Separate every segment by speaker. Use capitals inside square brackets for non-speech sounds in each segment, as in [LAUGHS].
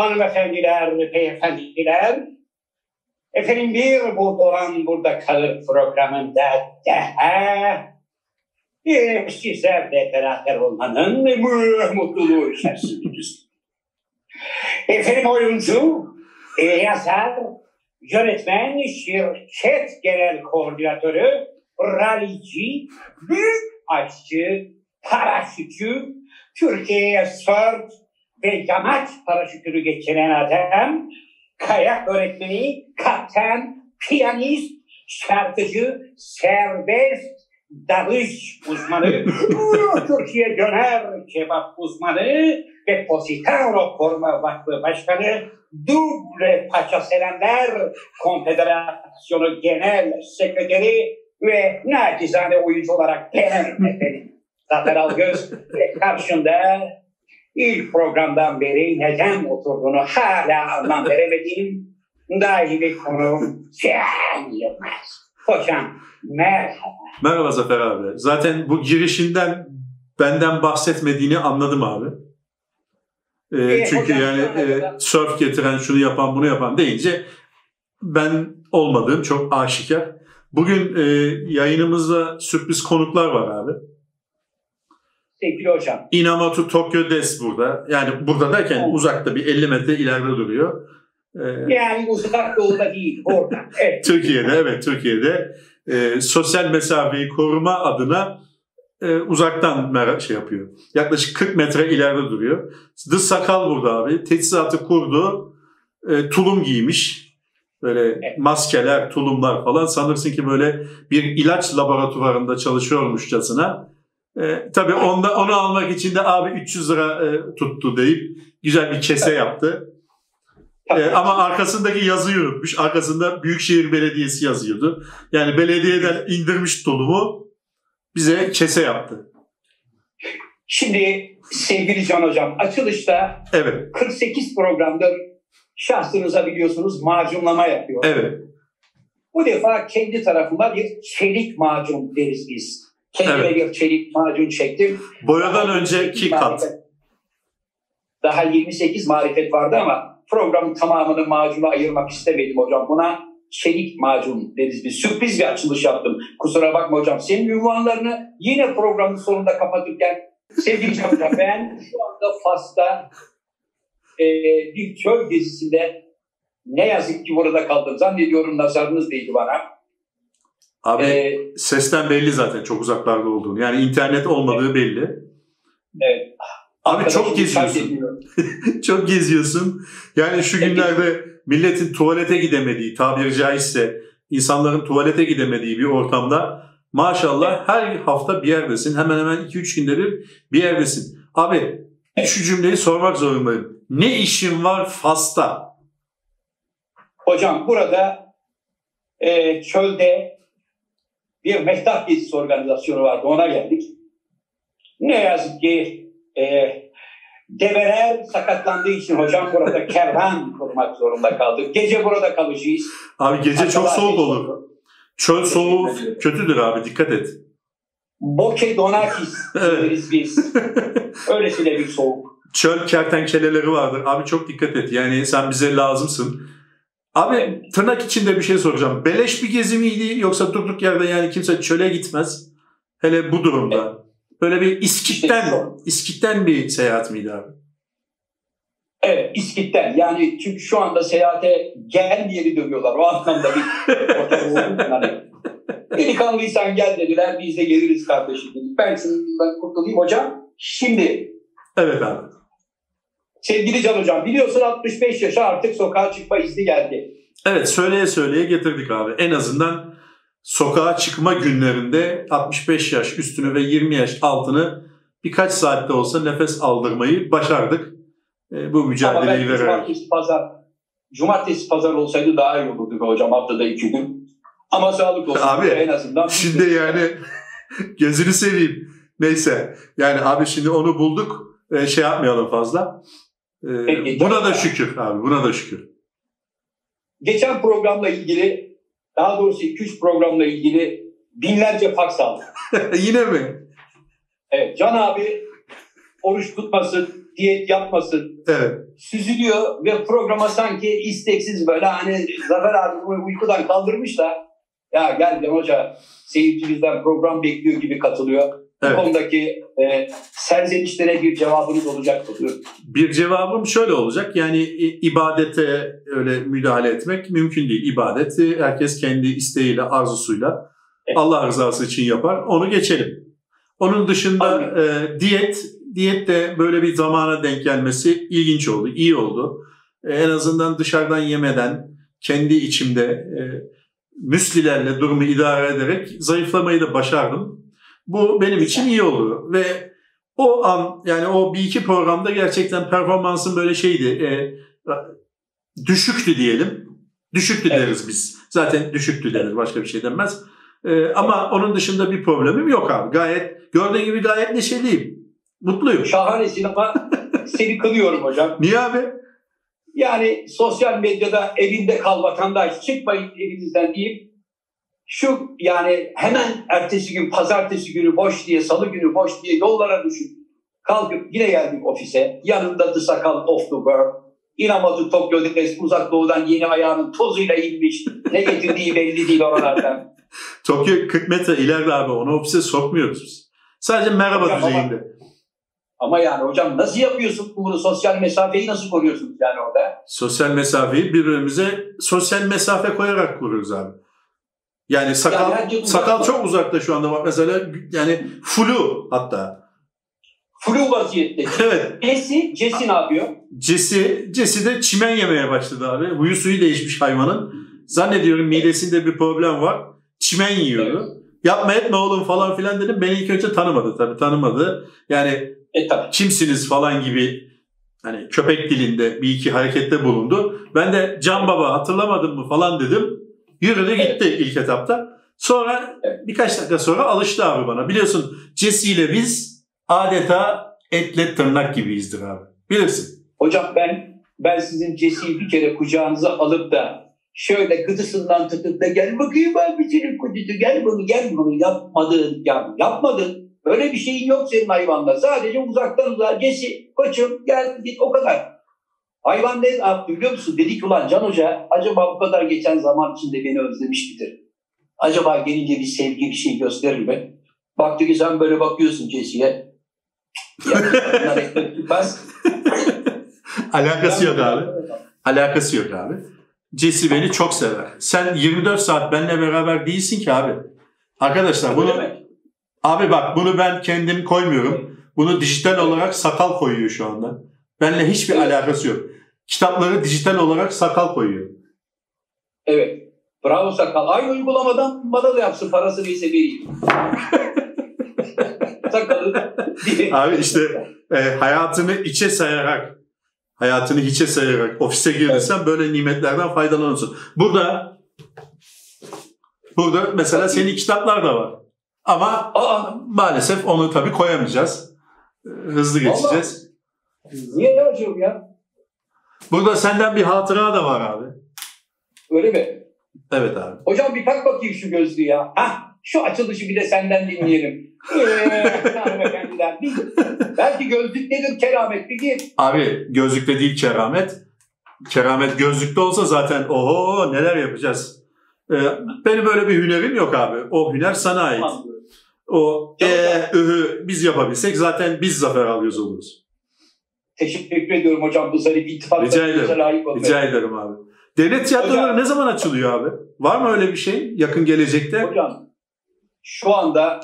Speaker 1: hanımefendiler, beyefendiler. Efendim bir bu Doğan Burada Kalır programında [LAUGHS] daha e, sizlerle beraber olmanın mutluluğu içerisindeyiz. [LAUGHS] Efendim oyuncu, e, yazar, yönetmen, şirket genel koordinatörü, rallici, büyük aşçı, paraşütçü, Türkiye'ye sört ve yamaç paraşütünü geçiren adam, kayak öğretmeni, kaptan, piyanist, şarkıcı, serbest dalış uzmanı, [LAUGHS] Türkiye döner kebap uzmanı ve Positano Koruma Vakfı Başkanı, Duble Paça Serenler Konfederasyonu Genel Sekreteri ve nacizane oyuncu olarak benim efendim. Zafer Algöz ve karşında ilk programdan beri neden oturduğunu hala anlam veremediğim daimi konuğum Can Yılmaz. Hocam merhaba.
Speaker 2: Merhaba Zafer abi. Zaten bu girişinden benden bahsetmediğini anladım abi. Ee,
Speaker 1: Ee,
Speaker 2: çünkü
Speaker 1: hocam,
Speaker 2: yani e, surf getiren, şunu yapan, bunu yapan deyince ben olmadığım çok aşikar. Bugün e, yayınımızda sürpriz konuklar var abi.
Speaker 1: Sevgili hocam.
Speaker 2: Inamatu Tokyo Des burada. Yani burada derken
Speaker 1: Evet.
Speaker 2: uzakta bir 50 metre ileride duruyor. Ee,
Speaker 1: Yani uzak doğuda değil burada. Evet. [LAUGHS]
Speaker 2: Türkiye'de evet Türkiye'de e, sosyal mesafeyi koruma adına e, uzaktan merak şey yapıyor. Yaklaşık 40 metre ileride duruyor. The Sakal burada abi. Teçhizatı kurdu. E, tulum giymiş. Böyle
Speaker 1: Evet.
Speaker 2: maskeler, tulumlar falan. Sanırsın ki böyle bir ilaç laboratuvarında çalışıyormuşçasına. E, tabii onda, onu almak için de abi 300 lira e, tuttu deyip güzel bir kese yaptı. Ee, ama arkasındaki yazıyı unutmuş. Arkasında Büyükşehir Belediyesi yazıyordu. Yani belediyeden indirmiş tulumu bize kese yaptı.
Speaker 1: Şimdi sevgili Can Hocam açılışta
Speaker 2: Evet,
Speaker 1: 48 programdır şahsınıza biliyorsunuz macunlama yapıyor.
Speaker 2: evet,
Speaker 1: Bu defa kendi tarafıma bir çelik macun deriz biz. Kendime
Speaker 2: Evet.
Speaker 1: bir çelik macun çektim.
Speaker 2: Boyadan
Speaker 1: Daha
Speaker 2: önceki
Speaker 1: 28
Speaker 2: kat.
Speaker 1: marifet- Daha 28 marifet vardı ama programın tamamını macuna ayırmak istemedim hocam. Buna çelik macun deriz biz. Sürpriz bir açılış yaptım. Kusura bakma hocam. Senin ünvanlarını yine programın sonunda kapatırken sevgili hocam ben şu anda Fas'ta e, bir çöl gezisinde ne yazık ki burada kaldım. Zannediyorum nazarınız değdi bana.
Speaker 2: Abi
Speaker 1: E,
Speaker 2: sesten belli zaten çok uzaklarda olduğunu. Yani internet olmadığı belli.
Speaker 1: evet.
Speaker 2: Abi çok geziyorsun. [LAUGHS] çok geziyorsun. Yani şu günlerde milletin tuvalete gidemediği, tabiri caizse insanların tuvalete gidemediği bir ortamda maşallah her hafta bir yerdesin. Hemen hemen 2-3 günde bir bir yerdesin. Abi şu cümleyi sormak zorundayım. Ne işin var Fas'ta?
Speaker 1: Hocam burada e, çölde bir mehtap gezisi organizasyonu vardı. Ona geldik. Ne yazık ki e, develer sakatlandığı için hocam burada [LAUGHS] kervan kurmak zorunda kaldık. Gece burada kalacağız.
Speaker 2: Abi gece çok
Speaker 1: Hatta
Speaker 2: soğuk
Speaker 1: daha-
Speaker 2: olur. Çöl soğuğu kötüdür abi dikkat et.
Speaker 1: Boke donakis [LAUGHS] deriz biz. [LAUGHS] Öylesine bir soğuk.
Speaker 2: Çöl kertenkeleleri vardır. Abi çok dikkat et. Yani sen bize lazımsın. Abi tırnak içinde bir şey soracağım. Beleş bir gezi miydi yoksa durduk yerde yani kimse çöle gitmez. Hele bu durumda. Böyle bir İskit'ten, İskit'ten bir seyahat miydi abi?
Speaker 1: Evet, İskit'ten. Yani çünkü şu anda seyahate gelmeyeni dövüyorlar. O anlamda bir hani, Delikanlıysan gel dediler. Biz de geliriz kardeşim dedik. Ben şundan kurtulayım hocam. Şimdi
Speaker 2: Evet abi.
Speaker 1: Sevgili Can Hocam biliyorsun 65 yaşa artık sokağa çıkma izni geldi.
Speaker 2: Evet söyleye söyleye getirdik abi. En azından sokağa çıkma günlerinde 65 yaş üstünü ve 20 yaş altını birkaç saatte olsa nefes aldırmayı başardık. E, bu mücadeleyi vererek.
Speaker 1: cumartesi pazar cumartesi pazar olsaydı daha iyi olurdu hocam haftada iki gün. Ama sağlık olsun.
Speaker 2: Abi,
Speaker 1: en azından.
Speaker 2: Şimdi yani [LAUGHS] gözünü seveyim. Neyse yani abi şimdi onu bulduk. E, şey yapmayalım fazla. E,
Speaker 1: Peki,
Speaker 2: buna da şükür abi buna da şükür.
Speaker 1: Geçen programla ilgili daha doğrusu 2-3 programla ilgili binlerce faks aldım. [LAUGHS]
Speaker 2: Yine mi?
Speaker 1: Evet, Can abi oruç tutmasın, diyet yapmasın.
Speaker 2: Evet.
Speaker 1: Süzülüyor ve programa sanki isteksiz böyle hani Zafer abi uykudan kaldırmış da ya gel hoca seyircimizden program bekliyor gibi katılıyor. Evet. Bu konudaki e, serzenişlere bir cevabınız olacak mı?
Speaker 2: Bir cevabım şöyle olacak. Yani ibadete öyle müdahale etmek mümkün değil. İbadeti herkes kendi isteğiyle, arzusuyla evet. Allah rızası için yapar. Onu geçelim. Onun dışında e, diyet, diyet de böyle bir zamana denk gelmesi ilginç oldu, iyi oldu. E, en azından dışarıdan yemeden kendi içimde e, müslilerle durumu idare ederek zayıflamayı da başardım. Bu benim için iyi oldu ve o an yani o bir iki programda gerçekten performansım böyle şeydi. E, düşüktü diyelim. Düşüktü evet. deriz biz. Zaten düşüktü denir başka bir şey denmez. E, ama onun dışında bir problemim yok abi. Gayet gördüğün gibi gayet neşeliyim. Mutluyum.
Speaker 1: Şahanesin [LAUGHS] ama seni kınıyorum hocam.
Speaker 2: Niye abi?
Speaker 1: Yani sosyal medyada evinde kal vatandaş çıkmayın evinizden deyip şu yani hemen ertesi gün pazartesi günü boş diye salı günü boş diye yollara düşüp kalkıp yine geldik ofise. Yanında The Sakal of the World. Inamoto Tokyo Defes uzak doğudan yeni ayağının tozuyla inmiş. Ne getirdiği belli değil oralardan. [LAUGHS]
Speaker 2: Tokyo 40 metre ileride abi onu ofise sokmuyoruz biz. Sadece merhaba hocam düzeyinde. Ama,
Speaker 1: ama yani hocam nasıl yapıyorsun bunu? Sosyal mesafeyi nasıl koruyorsunuz yani orada?
Speaker 2: Sosyal mesafeyi birbirimize sosyal mesafe koyarak kuruyoruz abi. Yani sakal yani sakal çok uzakta şu anda bak mesela yani flu hatta.
Speaker 1: Flu vaziyette. [LAUGHS]
Speaker 2: evet.
Speaker 1: Jesse, Jesse ne yapıyor?
Speaker 2: Jesse, Jesse de çimen yemeye başladı abi. Huyu suyu değişmiş hayvanın. Zannediyorum midesinde bir problem var. Çimen yiyordu. Evet. Yapma etme oğlum falan filan dedim. Beni ilk önce tanımadı tabii tanımadı. Yani e, tabii. kimsiniz falan gibi hani köpek dilinde bir iki harekette bulundu. Ben de Can Baba hatırlamadın mı falan dedim. Yürüdü gitti evet. ilk etapta. Sonra evet. birkaç dakika sonra alıştı abi bana. Biliyorsun Jesse ile biz adeta etle tırnak gibiyizdir abi. Bilirsin.
Speaker 1: Hocam ben ben sizin Jesse'yi bir kere kucağınıza alıp da şöyle gıdısından tutup da gel bakayım abicinin kucucu gel bunu gel bunu yapmadın ya yapmadın. Öyle bir şeyin yok senin hayvanda. Sadece uzaktan uzağa Jesse koçum gel git o kadar. Hayvan ne yaptı biliyor musun? Dedik ulan Can Hoca acaba bu kadar geçen zaman içinde beni özlemiş midir? Acaba gelince bir sevgi bir şey gösterir mi? Baktı ki sen böyle bakıyorsun Jesse'ye. [LAUGHS]
Speaker 2: Alakası yok abi. Alakası yok abi. Jesse beni çok sever. Sen 24 saat benimle beraber değilsin ki abi. Arkadaşlar bunu abi bak bunu ben kendim koymuyorum. Bunu dijital olarak sakal koyuyor şu anda. Benimle hiçbir evet. alakası yok. Kitapları dijital olarak sakal koyuyor.
Speaker 1: Evet. Bravo sakal. Aynı uygulamadan bana da yapsın parası neyse vereyim. [LAUGHS] Sakalı.
Speaker 2: Abi işte e, hayatını içe sayarak hayatını hiçe sayarak ofise girdiysen evet. böyle nimetlerden faydalanırsın. Burada burada mesela senin kitaplar da var. Ama Aa. maalesef onu tabii koyamayacağız. Hızlı geçeceğiz.
Speaker 1: Allah. Niye ne hocam ya?
Speaker 2: Burada senden bir hatıra da var abi.
Speaker 1: Öyle mi?
Speaker 2: Evet abi.
Speaker 1: Hocam bir tak bakayım şu gözlüğü ya. Hah şu açılışı bir de senden dinleyelim. hanımefendiler. Bir, belki gözlük nedir keramet bir gir.
Speaker 2: Abi gözlükte değil keramet. Keramet gözlükte olsa zaten oho neler yapacağız. Ee, benim böyle bir hünerim yok abi. O hüner sana ait. O e, ühü biz yapabilsek zaten biz zafer alıyoruz oluruz.
Speaker 1: Teşekkür ediyorum hocam bu zarif iltifatlarınıza layık olmaya.
Speaker 2: Rica ederim abi. Devlet tiyatroları hocam, ne zaman açılıyor abi? Var mı öyle bir şey yakın gelecekte?
Speaker 1: Hocam şu anda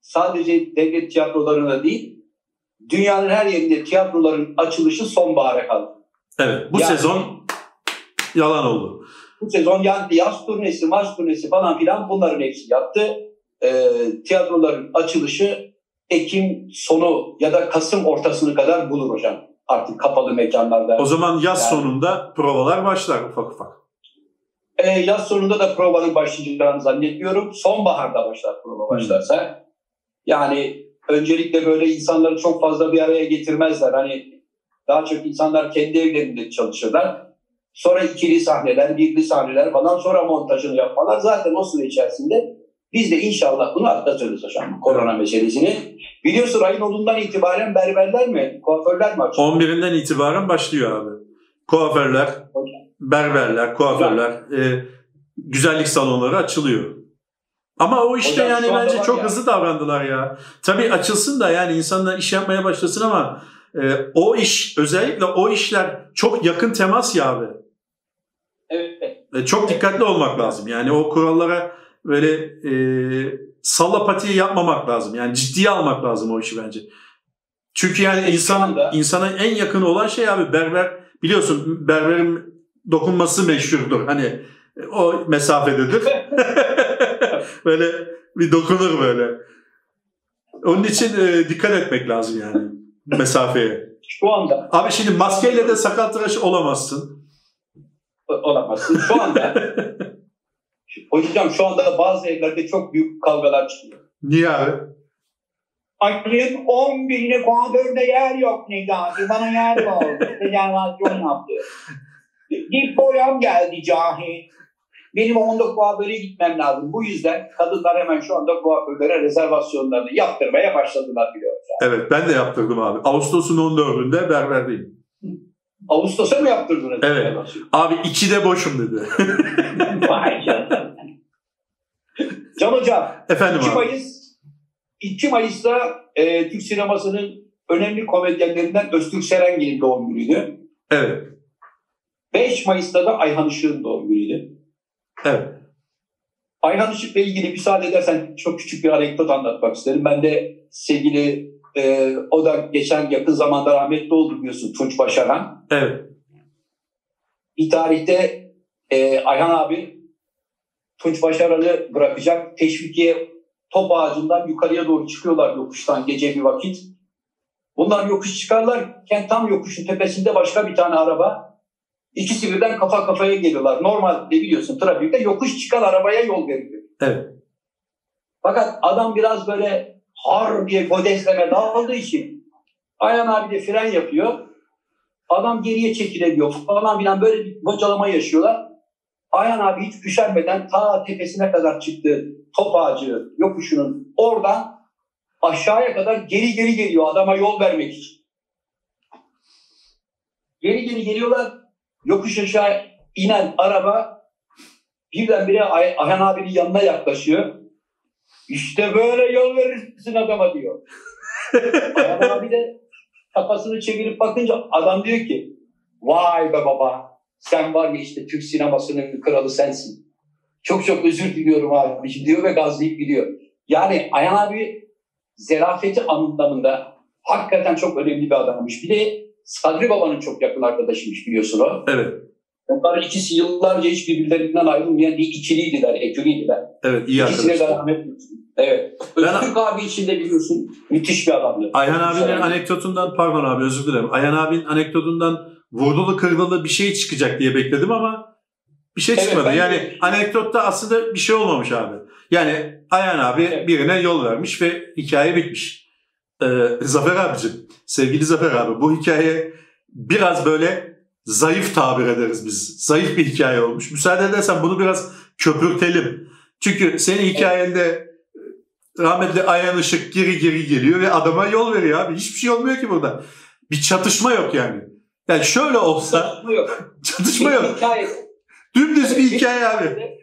Speaker 1: sadece devlet tiyatrolarına değil dünyanın her yerinde tiyatroların açılışı sonbahara kaldı.
Speaker 2: Evet bu yani, sezon yalan oldu.
Speaker 1: Bu sezon yani yaz turnesi, maç turnesi falan filan bunların hepsi yattı. E, tiyatroların açılışı Ekim sonu ya da Kasım ortasını kadar bulur hocam. Artık kapalı mekanlarda.
Speaker 2: O zaman yaz yani, sonunda provalar başlar ufak ufak.
Speaker 1: E, yaz sonunda da provanın başlayacağını zannetmiyorum. Sonbaharda başlar prova başlarsa. Hmm. Yani öncelikle böyle insanları çok fazla bir araya getirmezler. Hani daha çok insanlar kendi evlerinde çalışırlar. Sonra ikili sahneler, birli sahneler falan sonra montajını yapmalar. Zaten o süre içerisinde Biz de inşallah bunu atlatırız hocam korona meselesini. Biliyorsun ayın 10'undan itibaren berberler mi, kuaförler mi açıyor?
Speaker 2: 11'inden itibaren başlıyor abi. Kuaförler, berberler, kuaförler, e, güzellik salonları açılıyor. Ama o işte
Speaker 1: Hocam
Speaker 2: yani bence çok
Speaker 1: ya-
Speaker 2: hızlı davrandılar ya. Tabii açılsın da yani insanlar iş yapmaya başlasın ama e, o iş özellikle o işler çok yakın temas ya abi.
Speaker 1: Evet.
Speaker 2: E, çok dikkatli olmak lazım. Yani o kurallara böyle e, salla yapmamak lazım. Yani ciddiye almak lazım o işi bence. Çünkü yani insan
Speaker 1: anda-
Speaker 2: insana en yakın olan şey abi berber biliyorsun berberin dokunması meşhurdur. Hani o mesafededir. [LAUGHS] böyle bir dokunur böyle. Onun için e, dikkat etmek lazım yani mesafeye.
Speaker 1: Şu anda
Speaker 2: Abi şimdi maskeyle de sakal tıraşı olamazsın.
Speaker 1: olamazsın. Şu anda [LAUGHS] hocam şu anda bazı evlerde çok büyük kavgalar çıkıyor.
Speaker 2: Niye abi?
Speaker 1: Ayın 11'ine kuaförde yer yok Necati. Bana yer var. [LAUGHS] Rezervasyon yaptı. Bir boyam geldi cahil. Benim onda kuaföre gitmem lazım. Bu yüzden kadınlar hemen şu anda kuaförlere rezervasyonlarını yaptırmaya başladılar biliyor musun?
Speaker 2: Evet ben de yaptırdım abi. Ağustos'un 14'ünde berberdeyim.
Speaker 1: Ağustos'a mı yaptırdınız?
Speaker 2: Evet. Abi ikide boşum dedi.
Speaker 1: Vay canına. Can Hocam,
Speaker 2: Efendim
Speaker 1: 2
Speaker 2: abi.
Speaker 1: Mayıs 2 Mayıs'ta e, Türk sinemasının önemli komedyenlerinden Öztürk Serengil'in doğum günüydü.
Speaker 2: Evet.
Speaker 1: 5 Mayıs'ta da Ayhan Işık'ın doğum günüydü.
Speaker 2: Evet.
Speaker 1: Ayhan Işık'la ilgili müsaade edersen çok küçük bir anekdot anlatmak isterim. Ben de sevgili e, o da geçen yakın zamanda rahmetli oldu biliyorsun Tunç Başaran.
Speaker 2: Evet.
Speaker 1: Bir tarihte e, Ayhan abi Tunç Başaran'ı bırakacak. Teşvikiye top ağacından yukarıya doğru çıkıyorlar yokuştan gece bir vakit. Bunlar yokuş çıkarlarken tam yokuşun tepesinde başka bir tane araba. İkisi birden kafa kafaya geliyorlar. Normalde biliyorsun trafikte yokuş çıkan arabaya yol veriliyor.
Speaker 2: Evet.
Speaker 1: Fakat adam biraz böyle har diye bodezleme dağıldığı için Ayhan abi de fren yapıyor. Adam geriye çekilemiyor falan filan böyle bir bocalama yaşıyorlar. Ayhan abi hiç üşenmeden ta tepesine kadar çıktı. Top ağacı yokuşunun oradan aşağıya kadar geri geri geliyor adama yol vermek için. Geri geri geliyorlar. Yokuş aşağı inen araba birdenbire Ay- Ayhan abinin yanına yaklaşıyor. İşte böyle yol verirsin adama diyor. [LAUGHS] Ayhan abi de kafasını çevirip bakınca adam diyor ki vay be baba sen var ya işte Türk sinemasının kralı sensin. Çok çok özür diliyorum abi diyor ve gazlayıp gidiyor. Yani Ayhan abi zerafeti anlamında hakikaten çok önemli bir adammış. Bir de Sadri Baba'nın çok yakın arkadaşıymış biliyorsun o.
Speaker 2: Evet.
Speaker 1: Onlar ikisi yıllarca hiç birbirlerinden ayrılmayan bir ikiliydiler, eküriydiler.
Speaker 2: Evet. iyi
Speaker 1: İkisine de
Speaker 2: arkadaşlar.
Speaker 1: rahmet diliyorum. Evet.
Speaker 2: Ben-
Speaker 1: Öztürk abi için de biliyorsun müthiş bir adamdı.
Speaker 2: Ayhan abinin anekdotundan pardon abi özür dilerim. Ayhan abinin anekdotundan vurdulu kırdılı bir şey çıkacak diye bekledim ama bir şey
Speaker 1: Evet,
Speaker 2: çıkmadı.
Speaker 1: ben de-
Speaker 2: yani anekdotta aslında bir şey olmamış abi. Yani Ayhan abi
Speaker 1: Evet.
Speaker 2: birine yol vermiş ve hikaye bitmiş. Ee, Zafer abicim, sevgili Zafer abi bu hikaye biraz böyle zayıf tabir ederiz biz. Zayıf bir hikaye olmuş. Müsaade edersen bunu biraz köpürtelim. Çünkü senin hikayende rahmetli Ayhan Işık geri geri geliyor ve adama yol veriyor abi. Hiçbir şey olmuyor ki burada. Bir çatışma yok yani. Yani şöyle olsa
Speaker 1: Çatışma yok.
Speaker 2: çatışma yok.
Speaker 1: Hikaye.
Speaker 2: Dümdüz bir hikaye abi.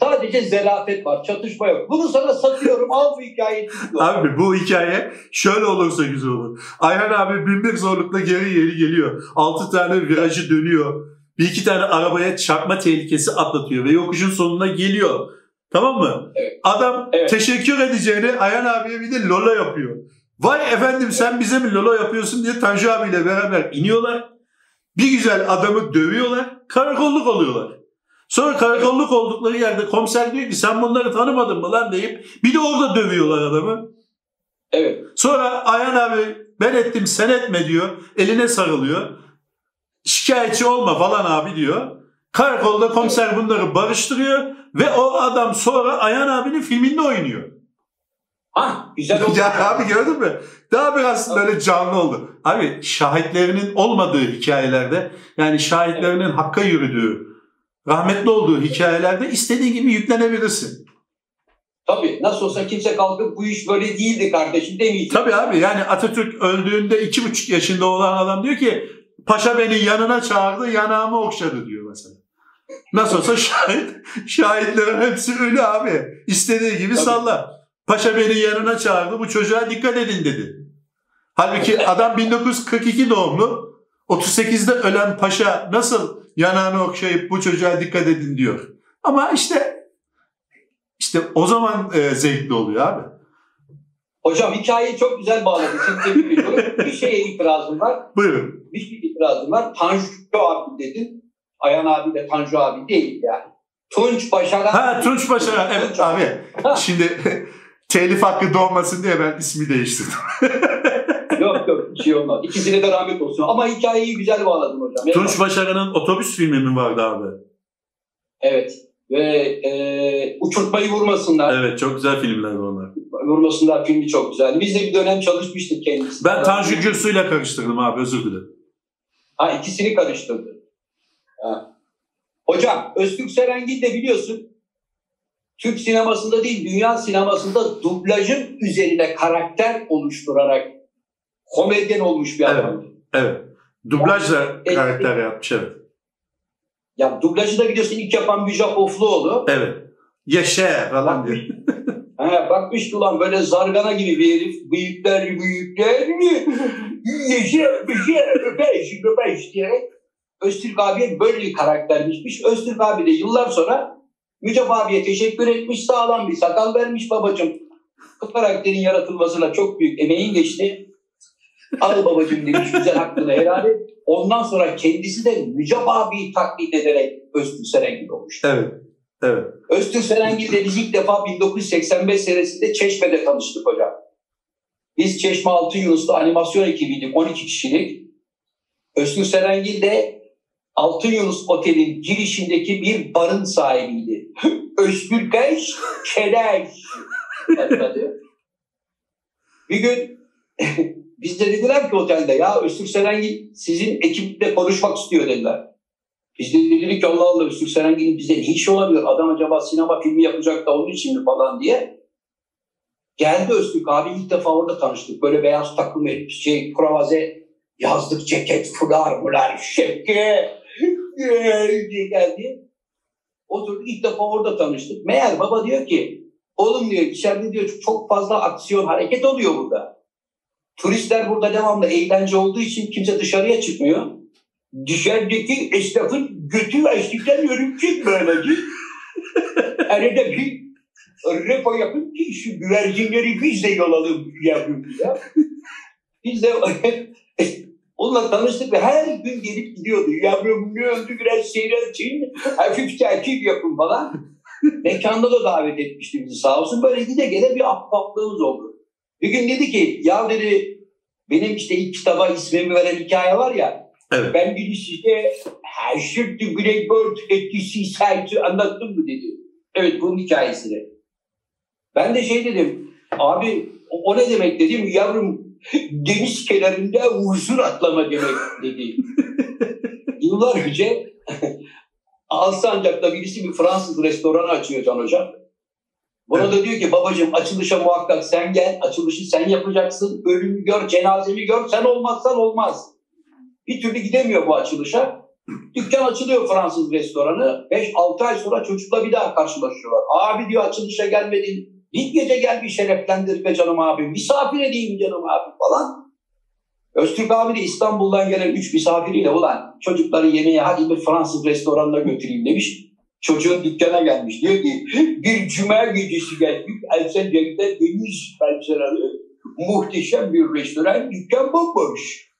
Speaker 1: Sadece zerafet var. Çatışma yok. Bunu sana satıyorum. Al bu hikayeyi.
Speaker 2: Abi bu hikaye şöyle olursa güzel olur. Ayhan abi bin bir zorlukla geri geri geliyor. Altı tane virajı dönüyor. Bir iki tane arabaya çarpma tehlikesi atlatıyor ve yokuşun sonuna geliyor. Tamam mı?
Speaker 1: Evet.
Speaker 2: Adam
Speaker 1: Evet.
Speaker 2: teşekkür edeceğini Ayhan abiye bir de Lola yapıyor. Vay efendim sen bize mi Lola yapıyorsun diye Tanju abiyle beraber iniyorlar. Bir güzel adamı dövüyorlar. Karakolluk oluyorlar. Sonra karakolluk oldukları yerde komiser diyor ki sen bunları tanımadın mı lan deyip bir de orada dövüyorlar adamı.
Speaker 1: Evet.
Speaker 2: Sonra Ayhan abi ben ettim sen etme diyor. Eline sarılıyor. Şikayetçi olma falan abi diyor. Karakolda komiser bunları barıştırıyor ve o adam sonra Ayhan abinin filminde oynuyor.
Speaker 1: Ha güzel [LAUGHS] oldu.
Speaker 2: ya abi gördün mü? Daha biraz böyle canlı oldu. Abi şahitlerinin olmadığı hikayelerde yani şahitlerinin hakka yürüdüğü, rahmetli olduğu hikayelerde istediğin gibi yüklenebilirsin.
Speaker 1: Tabii nasıl olsa kimse kalkıp bu iş böyle değildi kardeşim demeyecek.
Speaker 2: Tabii abi yani Atatürk öldüğünde iki buçuk yaşında olan adam diyor ki paşa beni yanına çağırdı yanağımı okşadı diyor mesela. Nasıl olsa [LAUGHS] şahit, şahitlerin hepsi ölü abi. İstediği gibi
Speaker 1: Tabii.
Speaker 2: salla. Paşa beni yanına çağırdı bu çocuğa dikkat edin dedi. Halbuki adam 1942 doğumlu. 38'de ölen paşa nasıl yanağını okşayıp bu çocuğa dikkat edin diyor. Ama işte işte o zaman e, zevkli oluyor abi.
Speaker 1: Hocam hikayeyi çok güzel bağladın. Seni tebrik ediyorum. Bir şeye itirazım var.
Speaker 2: Buyurun.
Speaker 1: Bir şey itirazım var. Tanju abi dedin. Ayhan abi de Tanju abi değil yani. Tunç Başaran.
Speaker 2: Ha Tunç Paşa evet
Speaker 1: Tunç
Speaker 2: abi.
Speaker 1: Ha.
Speaker 2: Şimdi telif hakkı doğmasın diye ben ismi değiştirdim. [LAUGHS]
Speaker 1: yok yok bir şey olmaz. İkisine de rahmet olsun. Ama hikayeyi güzel bağladın hocam.
Speaker 2: Tunç Başaran'ın otobüs filmi mi vardı abi?
Speaker 1: Evet. Ve e, uçurtmayı vurmasınlar.
Speaker 2: Evet çok güzel filmler onlar.
Speaker 1: Vurmasınlar filmi çok güzel. Biz de bir dönem çalışmıştık kendisi.
Speaker 2: Ben Tanju Gürsu'yla karıştırdım abi özür dilerim.
Speaker 1: Ha ikisini karıştırdı. Ha. Hocam Öztürk Serengil de biliyorsun Türk sinemasında değil dünya sinemasında dublajın üzerine karakter oluşturarak komedyen olmuş bir
Speaker 2: Evet.
Speaker 1: adam.
Speaker 2: Evet. Dublajla
Speaker 1: Evet.
Speaker 2: karakter yapmış evet.
Speaker 1: Ya dublajı da biliyorsun ilk yapan Müjdat Ofluoğlu.
Speaker 2: Evet. Yaşa falan diye.
Speaker 1: Ha, bakmış ulan böyle zargana gibi bir herif. Büyükler büyükler mi? Bir şey öpeş öpeş diyerek Öztürk abiye böyle bir karakter biçmiş. Öztürk abi de yıllar sonra Müjdat abiye teşekkür etmiş. Sağlam bir sakal vermiş babacım. Bu karakterin yaratılmasına çok büyük emeğin geçti. Al babacım demiş güzel hakkını helal et. Ondan sonra kendisi de Müjdat abiyi taklit ederek Öztürk Serengil olmuş.
Speaker 2: Evet. Evet.
Speaker 1: Öztürk Serengil ile biz ilk defa 1985 senesinde Çeşme'de tanıştık hocam. Biz Çeşme Altın Yunus'ta animasyon ekibiydik 12 kişilik. Öztürk Serengil de Altın Yunus Otel'in girişindeki bir barın sahibiydi. Öztürkeş Çeleş adı. Bir gün [LAUGHS] biz de dediler ki otelde ya Öztürk Serengil sizin ekiple konuşmak istiyor dediler. Biz de dedik ki Allah Allah Öztürk Serengil'in bize ne işi olabilir? Adam acaba sinema filmi yapacak da onun için mi falan diye. Geldi Öztürk abi ilk defa orada tanıştık. Böyle beyaz takım elbise, şey, kravaze yazlık ceket, fular, mular, şapke diye geldi. Oturduk ilk defa orada tanıştık. Meğer baba diyor ki oğlum diyor içeride diyor çok fazla aksiyon hareket oluyor burada. Turistler burada devamlı eğlence olduğu için kimse dışarıya çıkmıyor. Dışarıdaki esnafın götü açlıktan örümcek böylece. [LAUGHS] Arada bir repo yapın ki şu güvercinleri biz de yolalım yavrum ya. Biz de [LAUGHS] onunla tanıştık ve her gün gelip gidiyordu. Yavrum ne öldü biraz seyretsin, hafif takip yapın falan. [LAUGHS] Mekanda da davet etmişti bizi sağ olsun. Böyle gide gele bir ahbaplığımız oldu. Bir gün dedi ki ya dedi benim işte ilk kitaba ismimi veren hikaye var ya
Speaker 2: Evet.
Speaker 1: ben bir size Herşirdi Blackbird etkisi serti anlattım mı dedi. Evet bunun hikayesini. Ben de şey dedim abi o, o ne demek dedim yavrum [LAUGHS] deniz kenarında uzun atlama demek dedi. [LAUGHS] Yıllar önce Alsancak'ta birisi bir Fransız restoranı açıyor Can Hocam. Buna da diyor ki babacığım açılışa muhakkak sen gel. Açılışı sen yapacaksın. Ölümü gör, cenazemi gör. Sen olmazsan olmaz. Bir türlü gidemiyor bu açılışa. Dükkan açılıyor Fransız restoranı. 5-6 ay sonra çocukla bir daha karşılaşıyorlar. Abi diyor açılışa gelmedin. İlk gece gel bir şereflendir be canım abi. Misafir edeyim canım abi falan. Öztürk abi de İstanbul'dan gelen 3 misafiriyle ulan çocukları yemeğe hadi bir Fransız restoranına götüreyim demiş. Çocuğun dükkana gelmiş. Diyor ki bir cuma gecesi geldik. Elsencer'de deniz pencereli muhteşem bir restoran. Dükkan bomboş.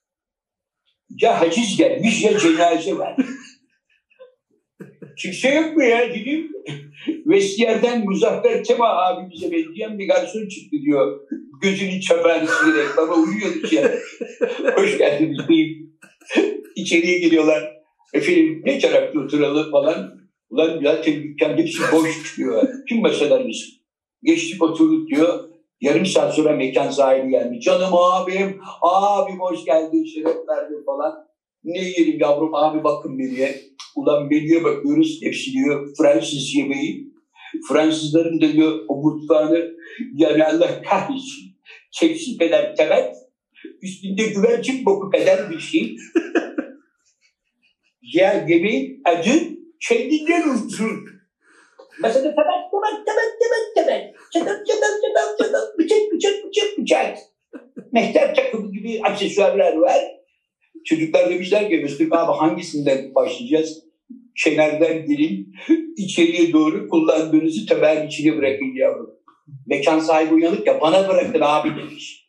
Speaker 1: Ya haciz gelmiş ya cenaze var. [LAUGHS] Kimse yok mu ya dedim. Vestiyerden Muzaffer Tema abimize benzeyen bir garson çıktı diyor. Gözünü çapağını silerek baba uyuyordu içeri. Hoş geldiniz diyeyim. İçeriye giriyorlar. Efendim ne tarafta oturalım falan. Ulan zaten dükkan hepsi boş çıkıyor. Tüm masalarımız. Geçtik oturduk diyor. Yarım saat sonra mekan sahibi gelmiş. Canım abim, abim hoş geldin, şeref verdin falan. Ne yiyelim yavrum abi bakın menüye. Ulan menüye bakıyoruz. Hepsi diyor Fransız yemeği. Fransızların da diyor o mutfağını yani Allah kahretsin. Çepsi kadar temel, üstünde güvercin boku kadar bir şey. [LAUGHS] ya yemeğin adı kendinden uzun. Masada tabak tabak tabak tabak tabak. Çatal çatal çatal çatal. Bıçak bıçak bıçak bıçak. Mehtap takımı gibi aksesuarlar var. Çocuklar demişler ki Mesut abi hangisinden başlayacağız? Kenardan girin, [LAUGHS] içeriye doğru kullandığınızı tabağın içine bırakın yavrum. Mekan sahibi uyanık ya bana bırakın abi demiş.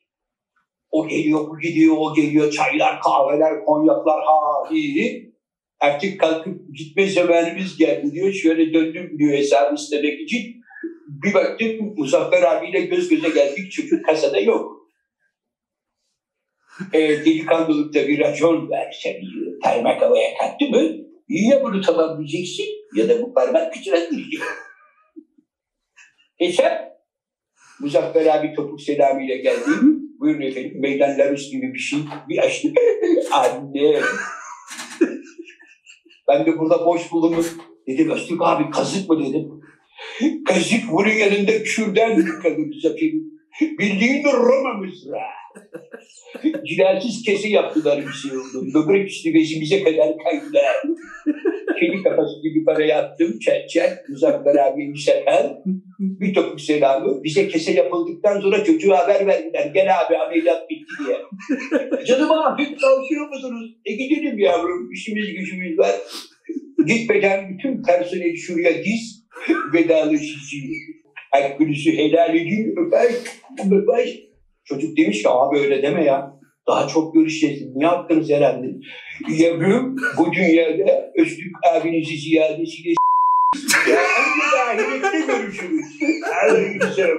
Speaker 1: O geliyor, bu gidiyor, o geliyor. Çaylar, kahveler, konyaklar ha iyi. Artık kalkıp gitme zamanımız geldi diyor. Şöyle döndüm diyor hesabı istemek için. Bir baktım Muzaffer abiyle göz göze geldik. Çünkü kasada yok. E, delikanlılıkta bir racon verse diyor. Parmak havaya kalktı mı? Ya bunu tamamlayacaksın ya da bu parmak girecek. Hesap Muzaffer abi topuk selamıyla geldi. Buyurun efendim meydanlar üstü gibi bir şey. Bir açtı. [LAUGHS] Anne. ben de burada boş bulundum. Dedim Öztürk abi kazık mı dedim. Kazık bunun yanında kürdan yıkadım efendim. Bildiğin Roma mızrağı. [LAUGHS] Cilalsiz kese yaptılar bir şey oldu. Böbrek üstü bezimize kadar kaydılar. Kedi kafası gibi para yaptım. Çat çat. Muzaffer abi bir sefer. Bir topuk selamı. Bize kese yapıldıktan sonra çocuğa haber verdiler. Gel abi ameliyat bitti diye. Canım abi kalkıyor musunuz? E gidelim yavrum. İşimiz gücümüz var. Gitmeden bütün personeli şuraya diz. Vedalaşacağım. Hakkınızı helal edin. Öper. Öper. Çocuk demiş ki abi öyle deme ya. Daha çok görüşeceğiz. Ne yaptınız herhalde? Yavrum bu dünyada Öztürk abinizi ziyadesiyle ya önce ahirette görüşürüz. Hadi güzel.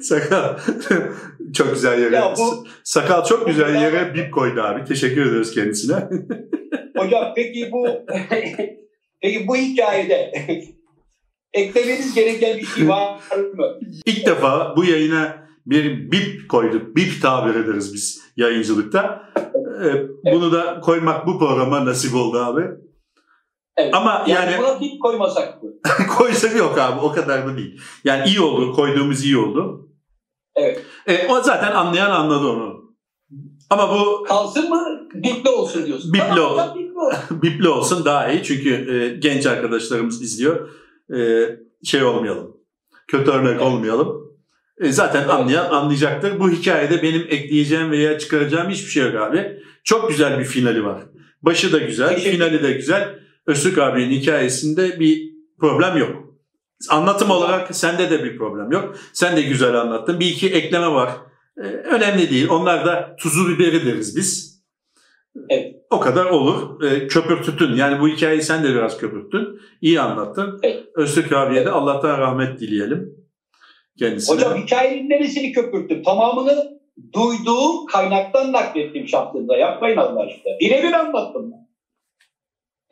Speaker 2: Sakal çok güzel yere.
Speaker 1: Ya bu-
Speaker 2: Sakal çok güzel yere bip koydu abi. Teşekkür ediyoruz kendisine.
Speaker 1: Hocam peki bu peki bu hikayede eklemeniz gereken bir şey var mı?
Speaker 2: İlk defa bu yayına bir bip koyduk. Bip tabir ederiz biz yayıncılıkta. Ee, Bunu da koymak bu programa nasip oldu abi.
Speaker 1: Evet.
Speaker 2: Ama
Speaker 1: Yani,
Speaker 2: yani
Speaker 1: buna tip koymasak mı? [LAUGHS]
Speaker 2: koysak yok abi o kadar da değil. Yani iyi oldu. Koyduğumuz iyi oldu.
Speaker 1: Evet.
Speaker 2: E, o zaten anlayan anladı onu. Ama bu
Speaker 1: Kalsın mı? Bipli olsun diyorsun. Tamam bipli olsun.
Speaker 2: bipli [LAUGHS] olsun daha iyi. Çünkü e, genç arkadaşlarımız izliyor. E, şey olmayalım. Kötü örnek olmayalım. E, zaten anlayan anlayacaktır. Bu hikayede benim ekleyeceğim veya çıkaracağım hiçbir şey yok abi. Çok güzel bir finali var. Başı da güzel, finali de güzel. Öztürk abinin hikayesinde bir problem yok. Anlatım olarak sende de bir problem yok. Sen de güzel anlattın. Bir iki ekleme var. E, önemli değil. Onlar da tuzu biberi deriz biz.
Speaker 1: Evet.
Speaker 2: O kadar olur. E, köpürtütün. Yani bu hikayeyi sen de biraz köpürttün. İyi anlattın.
Speaker 1: Evet.
Speaker 2: Öztürk abiye de Allah'tan rahmet dileyelim. Kendisine.
Speaker 1: Hocam hikayenin neresini köpürttüm? Tamamını duyduğum kaynaktan naklettim şahtında. Yapmayın Allah aşkına. Birebir anlattım ben.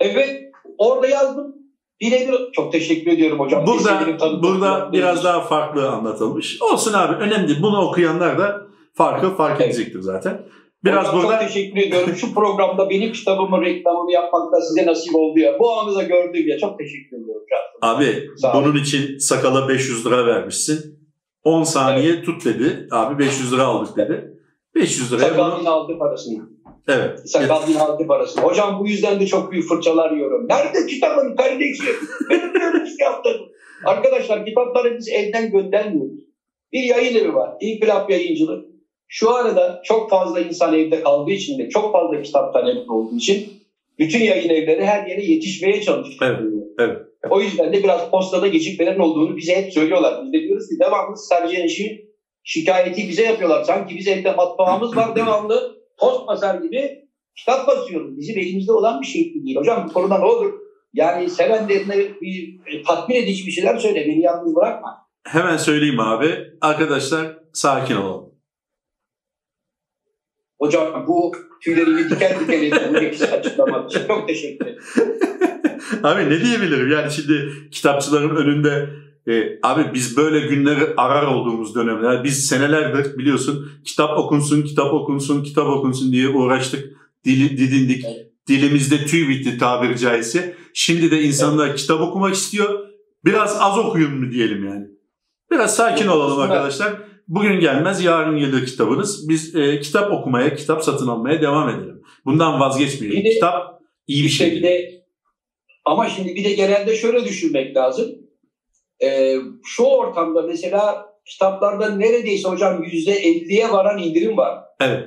Speaker 1: Evet. Orada yazdım. Birebir. Çok teşekkür ediyorum hocam.
Speaker 2: Burada
Speaker 1: tanıtımını
Speaker 2: burada biraz daha farklı anlatılmış. Olsun abi önemli. Bunu okuyanlar da farkı fark
Speaker 1: Evet.
Speaker 2: edecektir zaten. Biraz
Speaker 1: Hocam
Speaker 2: burada
Speaker 1: Çok teşekkür ediyorum. Şu programda benim kitabımın reklamını yapmak da size nasip oldu ya. Bu anı da gördüm ya. Çok teşekkür ediyorum.
Speaker 2: abi bunun için sakala 500 lira vermişsin. 10 saniye tut dedi. Abi 500 lira aldık dedi. 500 liraya
Speaker 1: Sakal
Speaker 2: bunu
Speaker 1: aldı parasını.
Speaker 2: evet.
Speaker 1: Sakal yine aldı parasını. Hocam bu yüzden de çok büyük fırçalar yiyorum. Nerede kitabın kardeşim? Benim bir şey yaptım. Arkadaşlar kitapları biz evden göndermiyoruz. Bir yayın evi var. İnkılap Yayıncılık. Şu arada çok fazla insan evde kaldığı için de çok fazla kitap talebi olduğu için bütün yayın evleri her yere yetişmeye çalışıyor.
Speaker 2: Evet, evet.
Speaker 1: O yüzden de biraz postada gecikmelerin olduğunu bize hep söylüyorlar. Biz de diyoruz ki devamlı sergiyen işi şikayeti bize yapıyorlar. Sanki biz evde matbaamız var devamlı post basar gibi kitap basıyoruz. Bizim elimizde olan bir şey değil. Hocam bu konuda ne olur? Yani sevenlerine bir e, tatmin edici bir şeyler söyle. Beni yalnız bırakma.
Speaker 2: Hemen söyleyeyim abi. Arkadaşlar sakin olun.
Speaker 1: Hocam bu tüylerimi diken diken eden açıklamak için çok teşekkür ederim. [LAUGHS]
Speaker 2: Abi ne diyebilirim? Yani şimdi kitapçıların önünde e, abi biz böyle günleri arar olduğumuz dönemler. Biz senelerdir biliyorsun kitap okunsun, kitap okunsun, kitap okunsun diye uğraştık. Dili, didindik.
Speaker 1: Evet.
Speaker 2: dilimizde tüy bitti tabiri caizse. Şimdi de insanlar evet. kitap okumak istiyor. Biraz az okuyun mu diyelim yani. Biraz sakin olalım arkadaşlar. Bugün gelmez yarın gelir kitabınız. Biz e, kitap okumaya, kitap satın almaya devam edelim. Bundan vazgeçmeyelim. Bir kitap iyi bir şey. De,
Speaker 1: ama şimdi bir de genelde şöyle düşünmek lazım. E, şu ortamda mesela kitaplarda neredeyse hocam yüzde elliye varan indirim var.
Speaker 2: Evet.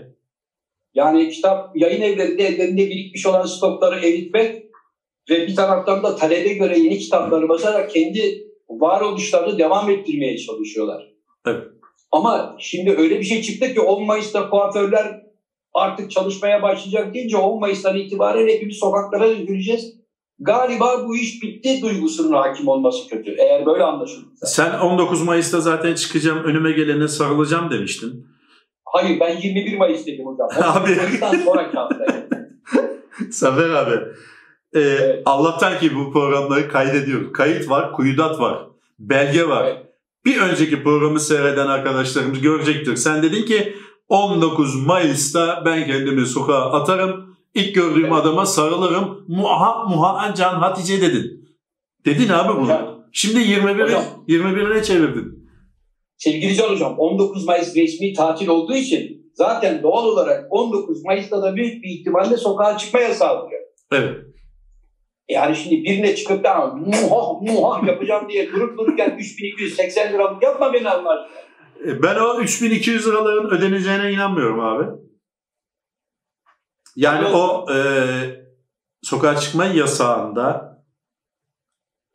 Speaker 1: Yani kitap yayın evlerinde ellerinde birikmiş olan stokları eritmek ve bir taraftan da talebe göre yeni kitapları basarak kendi varoluşlarını devam ettirmeye çalışıyorlar.
Speaker 2: Evet.
Speaker 1: Ama şimdi öyle bir şey çıktı ki 10 Mayıs'ta kuaförler artık çalışmaya başlayacak deyince 10 Mayıs'tan itibaren hepimiz sokaklara döküleceğiz. Galiba bu iş bitti duygusunun hakim olması kötü. Eğer böyle anlaşılırsa.
Speaker 2: Sen 19 Mayıs'ta zaten çıkacağım önüme gelene sarılacağım demiştin.
Speaker 1: Hayır ben 21 Mayıs dedim hocam. [LAUGHS]
Speaker 2: Abi.
Speaker 1: Mayıs'tan hafta.
Speaker 2: Zafer [LAUGHS] abi. Ee, evet. Allah'tan ki bu programları kaydediyoruz. Kayıt var, kuyudat var, belge var. Evet. Bir önceki programı seyreden arkadaşlarımız görecektir. Sen dedin ki 19 Mayıs'ta ben kendimi sokağa atarım. İlk gördüğüm evet. adama sarılırım. Muha, muha Can Hatice dedin. Dedin abi bunu. Hocam, Şimdi 21'e 21'e çevirdin.
Speaker 1: Sevgili Can Hocam 19 Mayıs resmi tatil olduğu için zaten doğal olarak 19 Mayıs'ta da büyük bir ihtimalle sokağa çıkma yasağı olacak.
Speaker 2: Evet.
Speaker 1: Yani şimdi birine çıkıp da muha muha yapacağım diye durup dururken 3280 liralık yapma beni Allah aşkına.
Speaker 2: E, ben o 3200 liraların ödeneceğine inanmıyorum abi. Yani evet. o e, sokağa çıkma yasağında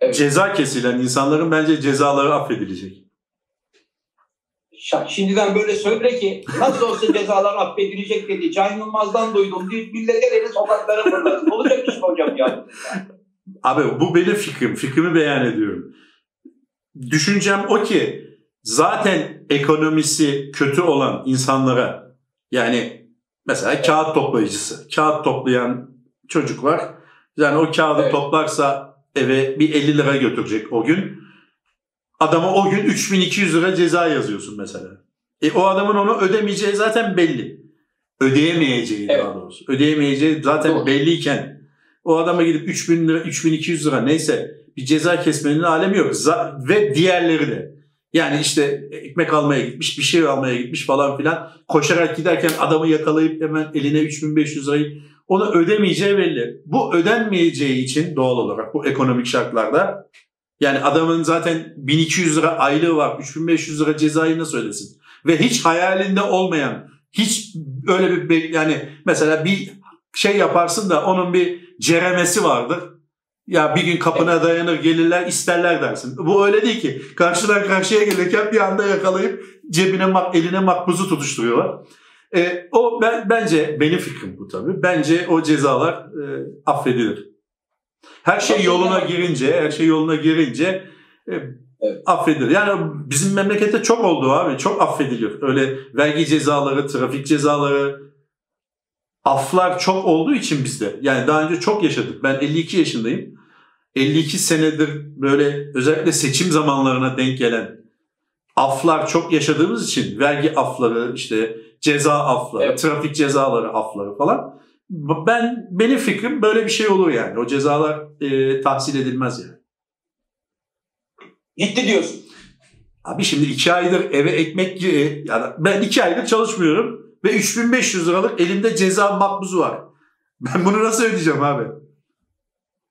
Speaker 2: evet. ceza kesilen insanların bence cezaları affedilecek.
Speaker 1: Şimdiden böyle söyle ki nasıl olsa cezalar affedilecek dedi. Can Yılmaz'dan duydum. Millet elini sokaklara fırladı. Olacak iş mi hocam ya?
Speaker 2: Abi bu benim fikrim. Fikrimi beyan ediyorum. Düşüncem o ki zaten ekonomisi kötü olan insanlara yani mesela kağıt toplayıcısı. Kağıt toplayan çocuk var. Yani o kağıdı evet. toplarsa eve bir 50 lira götürecek o gün. Adama o gün 3200 lira ceza yazıyorsun mesela. E o adamın onu ödemeyeceği zaten belli. Ödeyemeyeceği evet. daha doğrusu. Ödeyemeyeceği zaten Doğru. belliyken o adama gidip 3000 lira, 3200 lira neyse bir ceza kesmenin alemi yok. Ve diğerleri de. Yani işte ekmek almaya gitmiş, bir şey almaya gitmiş falan filan. Koşarak giderken adamı yakalayıp hemen eline 3500 lirayı onu ödemeyeceği belli. Bu ödenmeyeceği için doğal olarak bu ekonomik şartlarda yani adamın zaten 1200 lira aylığı var. 3500 lira cezayı nasıl ödesin? Ve hiç hayalinde olmayan, hiç öyle bir yani mesela bir şey yaparsın da onun bir ceremesi vardır. Ya bir gün kapına dayanır gelirler isterler dersin. Bu öyle değil ki. Karşıdan karşıya gelirken bir anda yakalayıp cebine mak, eline makbuzu tutuşturuyorlar. E, o ben, bence benim fikrim bu tabii. Bence o cezalar e, affedilir. Her şey yoluna girince, her şey yoluna girince e, evet. affedilir. Yani bizim memlekette çok oldu abi. Çok affediliyor. Öyle vergi cezaları, trafik cezaları, aflar çok olduğu için bizde. Yani daha önce çok yaşadık. Ben 52 yaşındayım. 52 senedir böyle özellikle seçim zamanlarına denk gelen aflar çok yaşadığımız için vergi afları işte ceza afları, evet. trafik cezaları afları falan. Ben benim fikrim böyle bir şey olur yani. O cezalar e, tahsil edilmez yani.
Speaker 1: Gitti diyorsun.
Speaker 2: Abi şimdi iki aydır eve ekmek yani ben iki aydır çalışmıyorum ve 3500 liralık elimde ceza makbuzu var. Ben bunu nasıl ödeyeceğim abi?